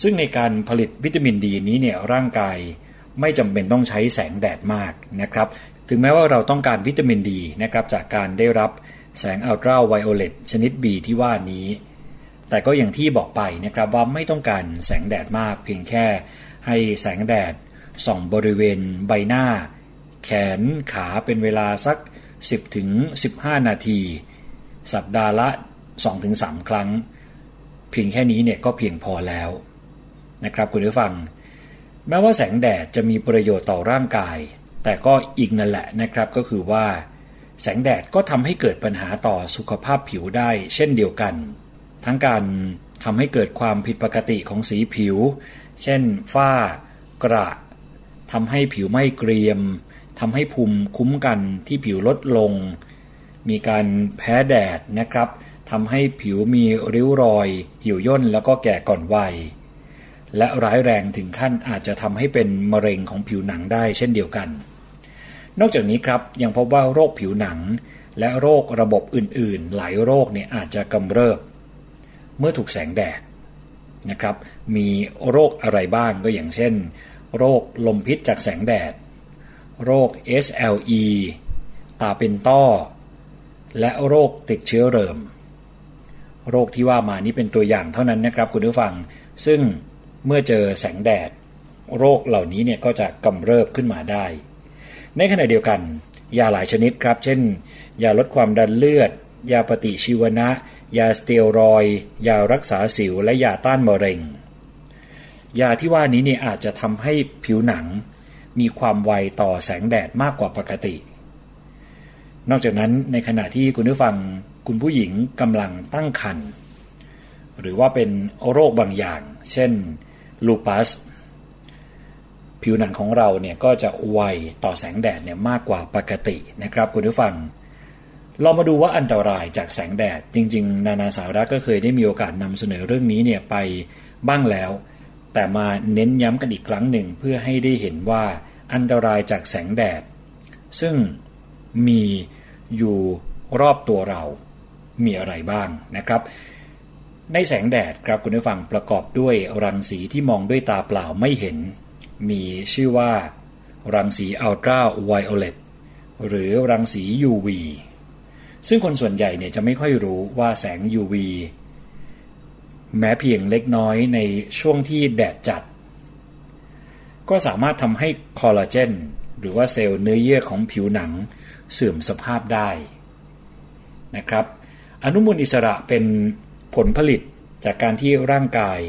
ซึ่งในการผลิตวิตามินดีนี้เนี่ยร่างกาย ไม่จำเป็นต้องใช้แสงแดดมากนะครับ ถึงแม้ว่าเราต้องการวิตามินดีนะครับจากการได้รับแสงอัลตราไวโอเลตชนิด B ที่ว่านี้ แต่ก็อย่างที่บอกไปนะครับว่าไม่ต้องการแสงแดดมากเพียงแค่ให้แสงแดดส่องบริเวณใบหน้า แขนขาเป็นเวลาสัก 10ถึงนาที สัปดาห์ละ 2-3 ครั้ง เพียงแค่นี้เนี่ยก็เพียงพอแล้วนะครับคุณผู้ฟัง แม้ว่าแสงแดดจะมีประโยชน์ต่อร่างกาย แต่ก็อีกนั่นแหละนะครับก็คือว่า แสงแดดก็ทำให้เกิดปัญหาต่อสุขภาพผิวได้เช่นเดียวกัน ทั้งการทำให้เกิดความผิดปกติของสีผิว เช่น ฝ้ากระทำให้ผิวไม่เกรียมทำให้ภูมิคุ้มกันที่ผิวลดลง มีการแพ้แดดนะครับทำให้ผิวมีริ้วรอยหี่ยวย่นแล้วก็แก่ก่อนวัย และร้ายแรงถึงขั้นอาจจะทำให้เป็นมะเร็งของผิวหนังได้เช่นเดียวกัน นอกจากนี้ครับยังพบว่าโรคผิวหนัง และโรคระบบอื่นๆ หลายโรคเนี่ยอาจจะกำเริบ เมื่อถูกแสงแดดนะครับ มีโรคอะไรบ้างก็อย่างเช่น โรคลมพิษจากแสงแดด โรค SLE ตาเป็นต้อ และโรคติดเชื้อเริม โรคที่ว่ามานี้เป็นตัวอย่างเท่านั้นนะครับคุณผู้ฟัง ซึ่ง เมื่อเจอแสงแดด โรคเหล่านี้เนี่ยก็จะกำเริบขึ้นมาได้ ในขณะเดียวกัน ยาหลายชนิดครับ เช่น ยาลดความดันเลือด ยาปฏิชีวนะ ยาสเตียรอย ยารักษาสิวและยาต้านมะเร็ง ยาที่ว่านี้เนี่ยอาจจะทำให้ผิวหนัง มีความไวต่อแสงแดดมากกว่าปกติ นอกจากนั้นในขณะที่คุณผู้ฟังคุณผู้หญิงกำลังตั้งครรภ์หรือว่าเป็นโรคบางอย่าง เช่น ลูปัสผิวหนังของเราเนี่ยก็จะไวต่อแสงแดดเนี่ยมากกว่าปกตินะครับคุณผู้ฟัง เรามาดูว่าอันตรายจากแสงแดด จริง ๆ นานาสาระก็เคยได้มีโอกาสนำเสนอเรื่องนี้เนี่ยไปบ้างแล้ว แต่มาเน้นย้ำกันอีกครั้งหนึ่งเพื่อให้ได้เห็นว่าอันตรายจากแสงแดด ซึ่งมีอยู่รอบตัวเรามีอะไรบ้างนะครับ ในแสงแดดครับคุณผู้ฟังประกอบด้วยรังสีที่มองด้วยตาเปล่าไม่เห็น มีชื่อว่า รังสีอัลตราไวโอเลตหรือรังสี UV ซึ่งคนส่วนใหญ่เนี่ยจะไม่ค่อยรู้ว่าแสง UV แม้เพียงเล็กน้อยในช่วงที่แดดจัด ก็สามารถทำให้คอลลาเจนหรือว่าเซลล์เนื้อเยื่อของผิวหนังเสื่อมสภาพได้นะครับ อนุมูลอิสระเป็น ผลผลิตจากการที่ร่างกาย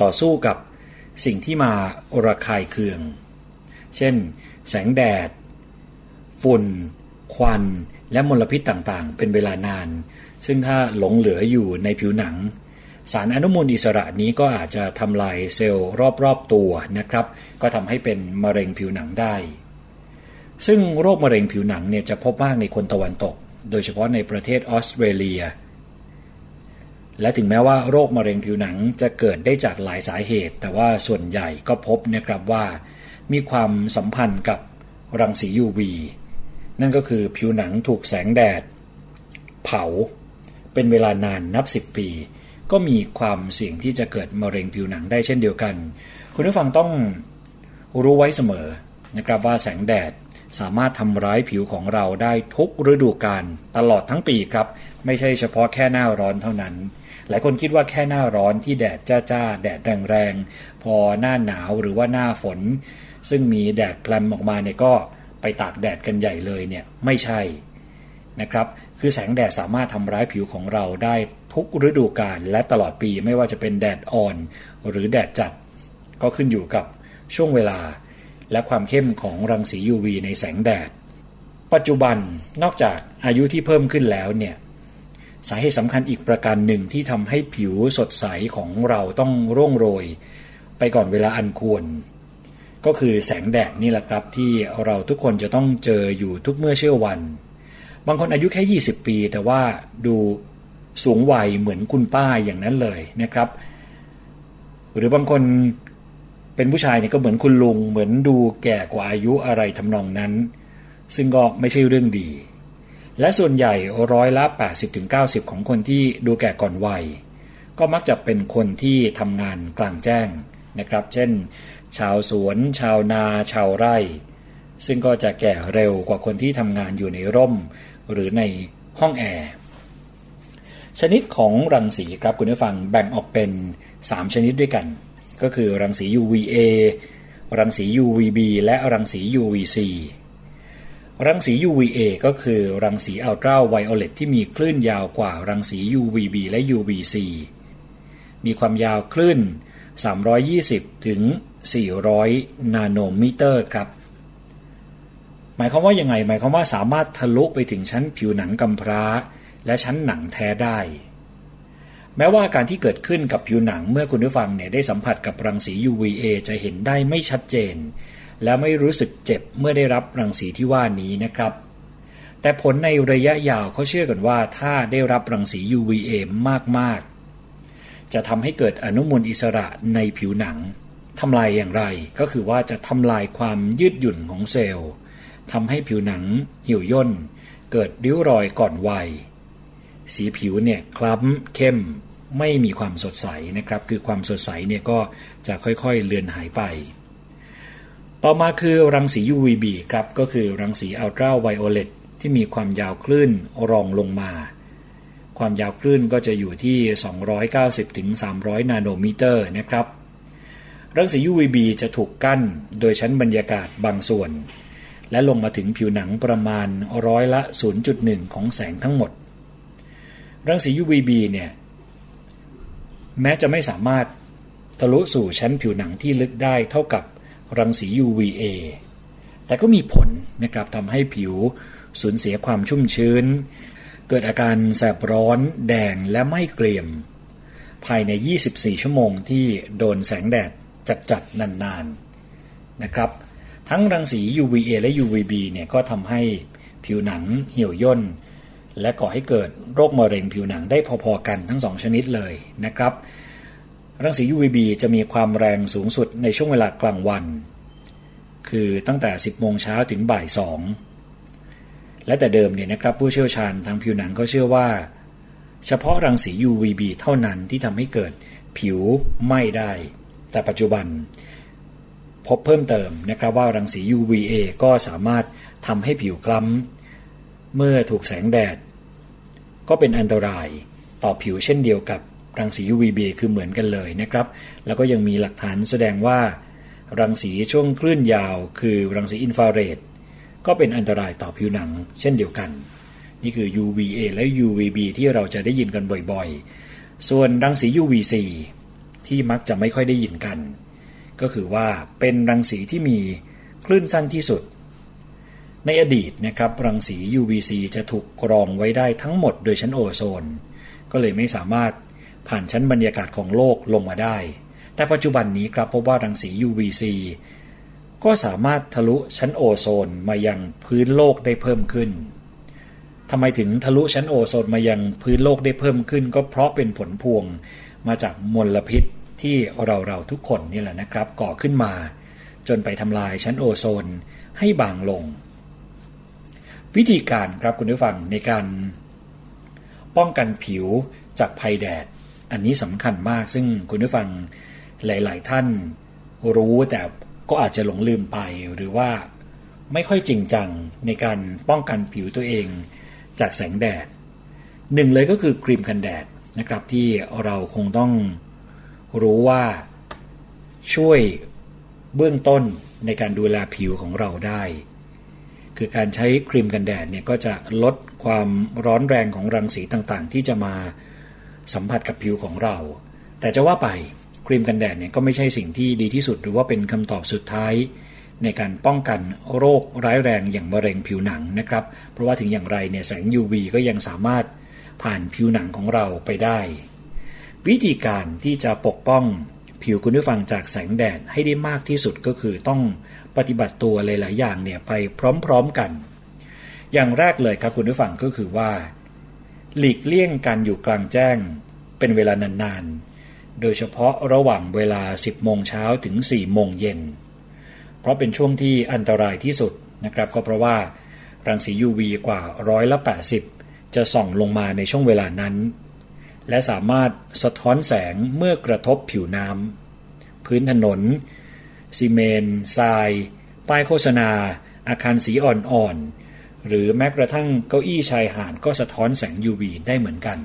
ต่อสู้กับสิ่งที่มาระคายเคือง เช่น แสงแดด ฝุ่น ควัน และมลพิษต่างๆ เป็นเวลานาน ซึ่งถ้าหลงเหลืออยู่ในผิวหนัง สารอนุมูลอิสระนี้ก็อาจจะทำลายเซลล์รอบๆตัวนะครับ ก็ทำให้เป็นมะเร็งผิวหนังได้ ซึ่งโรคมะเร็งผิวหนังเนี่ยจะพบมากในคนตะวันตก โดยเฉพาะในประเทศออสเตรเลีย และถึงแม้ว่าโรคมะเร็งผิวหนังจะเกิดได้จากหลายสาเหตุ แต่ว่าส่วนใหญ่ก็พบนะครับว่า มีความสัมพันธ์กับรังสี UV นั่นก็คือผิวหนังถูกแสงแดด เผา เป็นเวลานานนับ 10 ปี ก็มีความเสี่ยงที่จะเกิดมะเร็งผิวหนังได้เช่นเดียวกัน คุณผู้ฟังต้องรู้ไว้เสมอนะครับว่าแสงแดดสามารถทำร้ายผิวของเราได้ทุกฤดูกาลตลอดทั้งปีครับ ไม่ใช่เฉพาะแค่หน้าร้อนเท่านั้น หลายคนคิดว่าแค่หน้าร้อนที่แดดจ้าๆ แดดแรงๆ พอหน้าหนาวหรือว่าหน้าฝน ซึ่งมีแดดแพลมออกมาเนี่ยก็ไปตากแดดกันใหญ่เลยเนี่ยไม่ใช่นะครับคือแสงแดดสามารถทำร้ายผิวของเราได้ทุกฤดูกาลและตลอดปีไม่ว่าจะเป็นแดดอ่อน หรือแดดจัด ก็ขึ้นอยู่กับช่วงเวลา และความเข้มของรังสี UV ในแสงแดด ปัจจุบันนอกจากอายุที่เพิ่มขึ้นแล้วเนี่ย สาเหตุสำคัญอีกประการหนึ่งที่ทำให้ผิวสดใสของเราต้องร่วงโรย ไปก่อนเวลาอันควร ก็คือแสงแดดนี่แหละครับที่เราทุกคนจะต้องเจออยู่ทุกเมื่อเชื่อวัน บางคนอายุแค่ 20 ปี แต่ว่าดูสูงวัยเหมือนคุณป้าอย่างนั้นเลยนะครับ หรือบางคนเป็นผู้ชายเนี่ยก็เหมือนคุณลุง เหมือนดูแก่กว่าอายุอะไรทำนองนั้น ซึ่งก็ไม่ใช่เรื่องดี และส่วนใหญ่ร้อยละ 80-90 ของคนที่ดูแก่ก่อนวัย ก็มักจะเป็นคนที่ทำงานกลางแจ้งนะครับ เช่น ชาวสวน ชาวนา ชาวไร่ ซึ่งก็จะแก่เร็วกว่าคนที่ทำงานอยู่ในร่ม หรือในห้องแอร์ ชนิดของรังสีครับคุณผู้ฟังแบ่งออกเป็น 3 ชนิดด้วยกัน ก็คือรังสี UVA รังสี UVB และรังสี UVC รังสี UVA ก็คือรังสีอัลตราไวโอเลตที่มีคลื่นยาวกว่ารังสี UVB และ UVC มีความยาวคลื่น 320 ถึง 400 นาโนมิเตอร์ครับ หมายความว่ายังไง หมายความว่าสามารถทะลุไปถึงชั้นผิวหนังกำพร้า และชั้นหนังแท้ได้ แม้ว่าการที่เกิดขึ้นกับผิวหนังเมื่อคุณผู้ฟังเนี่ยได้สัมผัสกับรังสี UVA จะเห็นได้ไม่ชัดเจน และไม่รู้สึกเจ็บเมื่อได้รับรังสีที่ว่านี้นะครับ แต่ผลในระยะยาวเขาเชื่อกันว่าถ้าได้รับรังสี UVA มากๆ จะทำให้เกิดอนุมูลอิสระในผิวหนังทำลายอย่างไรก็คือว่าจะทำลายความยืดหยุ่นของเซลล์ทำให้ผิวหนังเหี่ยวย่น เกิดริ้วรอยก่อนวัย สีผิวเนี่ยคล้ำเข้มไม่มีความสดใสนะครับ คือความสดใสเนี่ยก็จะค่อยๆเลือนหายไป ต่อมาคือรังสี UVB ครับก็คือรังสีอัลตราไวโอเลตที่มีความยาวคลื่นรองลงมา ความยาวคลื่นก็จะอยู่ที่ 290ถึง300 นาโนมิเตอร์นะครับ รังสี UVB จะถูกกั้นโดยชั้นบรรยากาศบางส่วน และลงมาถึงผิวหนังประมาณร้อยละ 0.1 ของแสงทั้งหมด รังสี UVB เนี่ยแม้จะไม่สามารถทะลุสู่ชั้นผิวหนังที่ลึกได้เท่ากับ รังสี UVA แต่ก็มีผลนะครับทำให้ผิวสูญเสียความชุ่มชื้น เกิดอาการแสบร้อน แดงและไม่เกรียม ภายใน 24 ชั่วโมงที่โดนแสงแดดจัดๆนานๆนะครับ ทั้งรังสี UVA และ UVB เนี่ยก็ทำให้ผิวหนังเหี่ยวย่น และก่อให้เกิดโรคมะเร็งผิวหนังได้พอๆกันทั้งสองชนิดเลยนะครับ รังสี UVB จะมีความแรงสูงสุดในช่วงเวลากลางวัน คือตั้งแต่ 10 โมงเช้าถึงบ่าย 2 และแต่เดิมเนี่ยนะครับผู้เชี่ยวชาญทางผิวหนังเขาเชื่อว่า เฉพาะรังสี UVB เท่านั้นที่ทำให้เกิดผิวไหม้ได้ แต่ปัจจุบัน พบเพิ่มเติมนะครับว่ารังสี UVA ก็สามารถทำให้ผิวคล้ำเมื่อถูกแสงแดด ก็เป็นอันตรายต่อผิวเช่นเดียวกับ รังสี UVB คือเหมือนกันเลยนะครับ แล้วก็ยังมีหลักฐานแสดงว่า รังสีช่วงคลื่นยาว คือรังสีอินฟราเรดก็เป็นอันตรายต่อผิวหนัง เช่นเดียวกัน นี่คือ UVA และ UVB ที่เราจะได้ยินกันบ่อยๆ ส่วนรังสี UVC ที่มักจะไม่ค่อยได้ยินกัน ก็คือว่าเป็นรังสีที่มีคลื่นสั้นที่สุด ในอดีตนะครับรังสี UVC จะถูกกรองไว้ได้ทั้งหมดโดยชั้นโอโซน ก็เลยไม่สามารถ ผ่านชั้นบรรยากาศของโลกลงมาได้ แต่ปัจจุบันนี้ครับพบว่ารังสี UVC ก็สามารถทะลุชั้นโอโซนมายังพื้นโลกได้เพิ่มขึ้นทำไมถึงทะลุชั้นโอโซนมายังพื้นโลกได้เพิ่มขึ้น ก็เพราะเป็นผลพวงมาจากมลพิษที่เราเราทุกคนนี่แหละนะครับ ก่อขึ้นมา จนไปทำลายชั้นโอโซนให้บางลง วิธีการครับคุณผู้ฟังในการ ป้องกันผิวจากภัยแดด อันนี้สำคัญมากซึ่งคุณผู้ฟังหลาย ๆ ท่านรู้แต่ก็อาจจะหลงลืมไปหรือว่าไม่ค่อยจริงจังในการป้องกันผิวตัวเองจากแสงแดดหนึ่งเลยก็คือครีมกันแดดนะครับที่เราคงต้องรู้ว่าช่วยเบื้องต้นในการดูแลผิวของเราได้ คือการใช้ครีมกันแดดเนี่ยก็จะลดความร้อนแรงของรังสีต่างๆ ที่จะมา สัมผัสกับผิวของเรา แต่จะว่าไปครีมกันแดดเนี่ยก็ไม่ใช่สิ่งที่ดีที่สุดหรือว่าเป็นคำตอบสุดท้าย ในการป้องกันโรคร้ายแรงอย่างมะเร็งผิวหนังนะครับ เพราะว่าถึงอย่างไรเนี่ยแสง UV ก็ยังสามารถผ่านผิวหนังของเราไปได้ วิธีการที่จะปกป้องผิวคุณผู้ฟังจากแสงแดดให้ได้มากที่สุดก็คือต้องปฏิบัติตัวหลาย ๆ อย่างเนี่ยไปพร้อม ๆ กัน อย่างแรกเลยครับคุณผู้ฟังก็คือว่า หลีกเลี่ยงการอยู่กลางแจ้ง เป็นเวลานานๆ โดยเฉพาะระหว่างเวลา 10 โมงเช้าถึง 4 โมงเย็น เพราะเป็นช่วงที่อันตรายที่สุดนะครับก็เพราะว่ารังสี UV กว่าร้อยละ80 จะส่องลงมาในช่วงเวลานั้น และสามารถสะท้อนแสงเมื่อกระทบผิวน้ำพื้นถนน ซีเมนทราย ป้ายโฆษณา อาคารสีอ่อนๆ หรือแม้กระทั่งเก้าอี้ชายหาดก็สะท้อนแสง UV ได้เหมือนกัน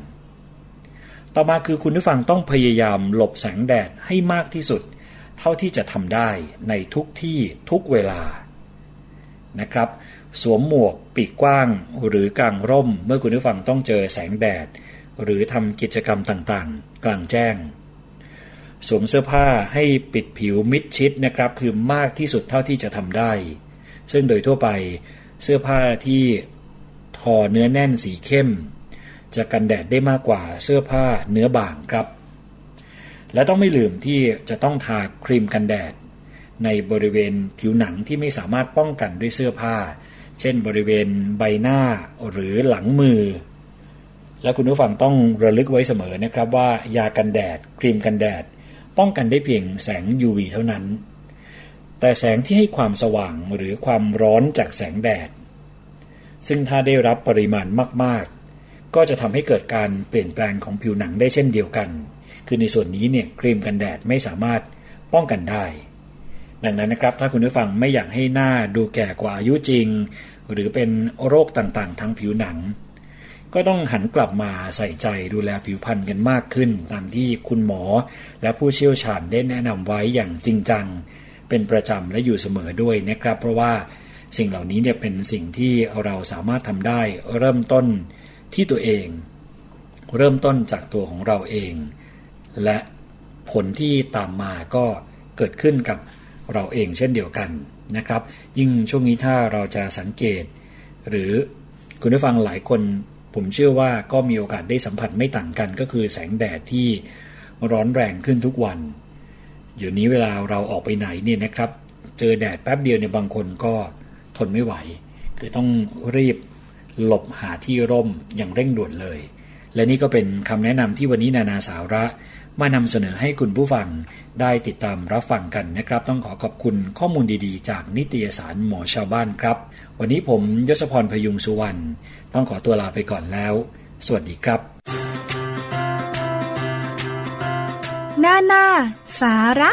ต่อมาคือคุณผู้ฟังต้องพยายามหลบแสงแดดให้มากที่สุด เท่าที่จะทำได้ในทุกที่ทุกเวลานะครับ สวมหมวกปีกกว้างหรือกางร่ม เมื่อคุณผู้ฟังต้องเจอแสงแดด หรือทำกิจกรรมต่างๆ กลางแจ้ง สวมเสื้อผ้าให้ปิดผิวมิดชิดนะครับ คือมากที่สุดเท่าที่จะทำได้ ซึ่งโดยทั่วไป เสื้อผ้าที่ทอเนื้อแน่นสีเข้ม จะกันแดดได้มากกว่าเสื้อผ้าเนื้อบางครับ และต้องไม่ลืมที่จะต้องทาครีมกันแดด ในบริเวณผิวหนังที่ไม่สามารถป้องกันด้วยเสื้อผ้า เช่นบริเวณใบหน้าหรือหลังมือ และคุณผู้ฟังต้องระลึกไว้เสมอนะครับว่ายากันแดด ครีมกันแดด ป้องกันได้เพียงแสง UV เท่านั้น แต่แสงที่ให้ความสว่างหรือความร้อนจากแสงแดด ซึ่งถ้าได้รับปริมาณมาก ๆ ก็จะทำให้เกิดการเปลี่ยนแปลงของผิวหนังได้เช่นเดียวกัน คือในส่วนนี้เนี่ยครีมกันแดดไม่สามารถป้องกันได้ ดังนั้นนะครับถ้าคุณผู้ฟังไม่อยากให้หน้าดูแก่กว่าอายุจริง หรือเป็นโรคต่างๆ ทางผิวหนัง ก็ต้องหันกลับมาใส่ใจดูแลผิวพรรณกันมากขึ้น ตามที่คุณหมอและผู้เชี่ยวชาญได้แนะนำไว้อย่างจริงจัง เป็นประจำและอยู่เสมอด้วยนะครับ เพราะว่าสิ่งเหล่านี้เนี่ยเป็นสิ่งที่เราสามารถทำได้เริ่มต้นที่ตัวเอง เริ่มต้นจากตัวของเราเอง และผลที่ตามมาก็เกิดขึ้นกับเราเองเช่นเดียวกันนะครับ ยิ่งช่วงนี้ถ้าเราจะสังเกต หรือคุณผู้ฟังหลายคนผมเชื่อว่าก็มีโอกาสได้สัมผัสไม่ต่างกัน ก็คือแสงแดดที่ร้อนแรงขึ้นทุกวัน เดี๋ยวนี้เวลาเราออกไปไหนเนี่ยนะครับ เจอแดดแป๊บเดียวเนี่ยบางคนก็ทนไม่ไหว คือต้องรีบหลบหาที่ร่มอย่างเร่งด่วนเลย และนี่ก็เป็นคำแนะนำที่วันนี้นานาสาระมานำเสนอให้คุณผู้ฟังได้ติดตามรับฟังกันนะครับ ต้องขอขอบคุณข้อมูลดีๆ จากนิตยสารหมอชาวบ้านครับ วันนี้ผมยศพรพยุงสุวรรณต้องขอตัวลาไปก่อนแล้ว สวัสดีครับ นานา สาระ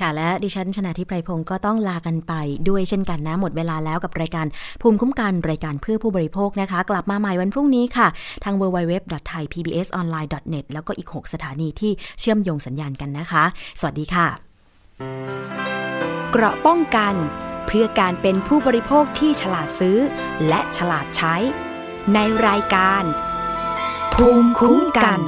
ค่ะและดิฉันชนะทิพไพรพงศ์ก็ต้องลากันไปด้วยเช่นกันนะ หมดเวลาแล้วกับรายการภูมิคุ้มกันรายการเพื่อผู้บริโภคนะคะ กลับมาใหม่วันพรุ่งนี้ค่ะ ทาง www.thaipbsonline.net แล้วก็อีก 6 สถานีที่เชื่อมโยงสัญญาณกันนะคะ สวัสดีค่ะ เกราะป้องกันเพื่อการเป็นผู้บริโภคที่ฉลาดซื้อ และฉลาดใช้ ในรายการ ภูมิคุ้มกัน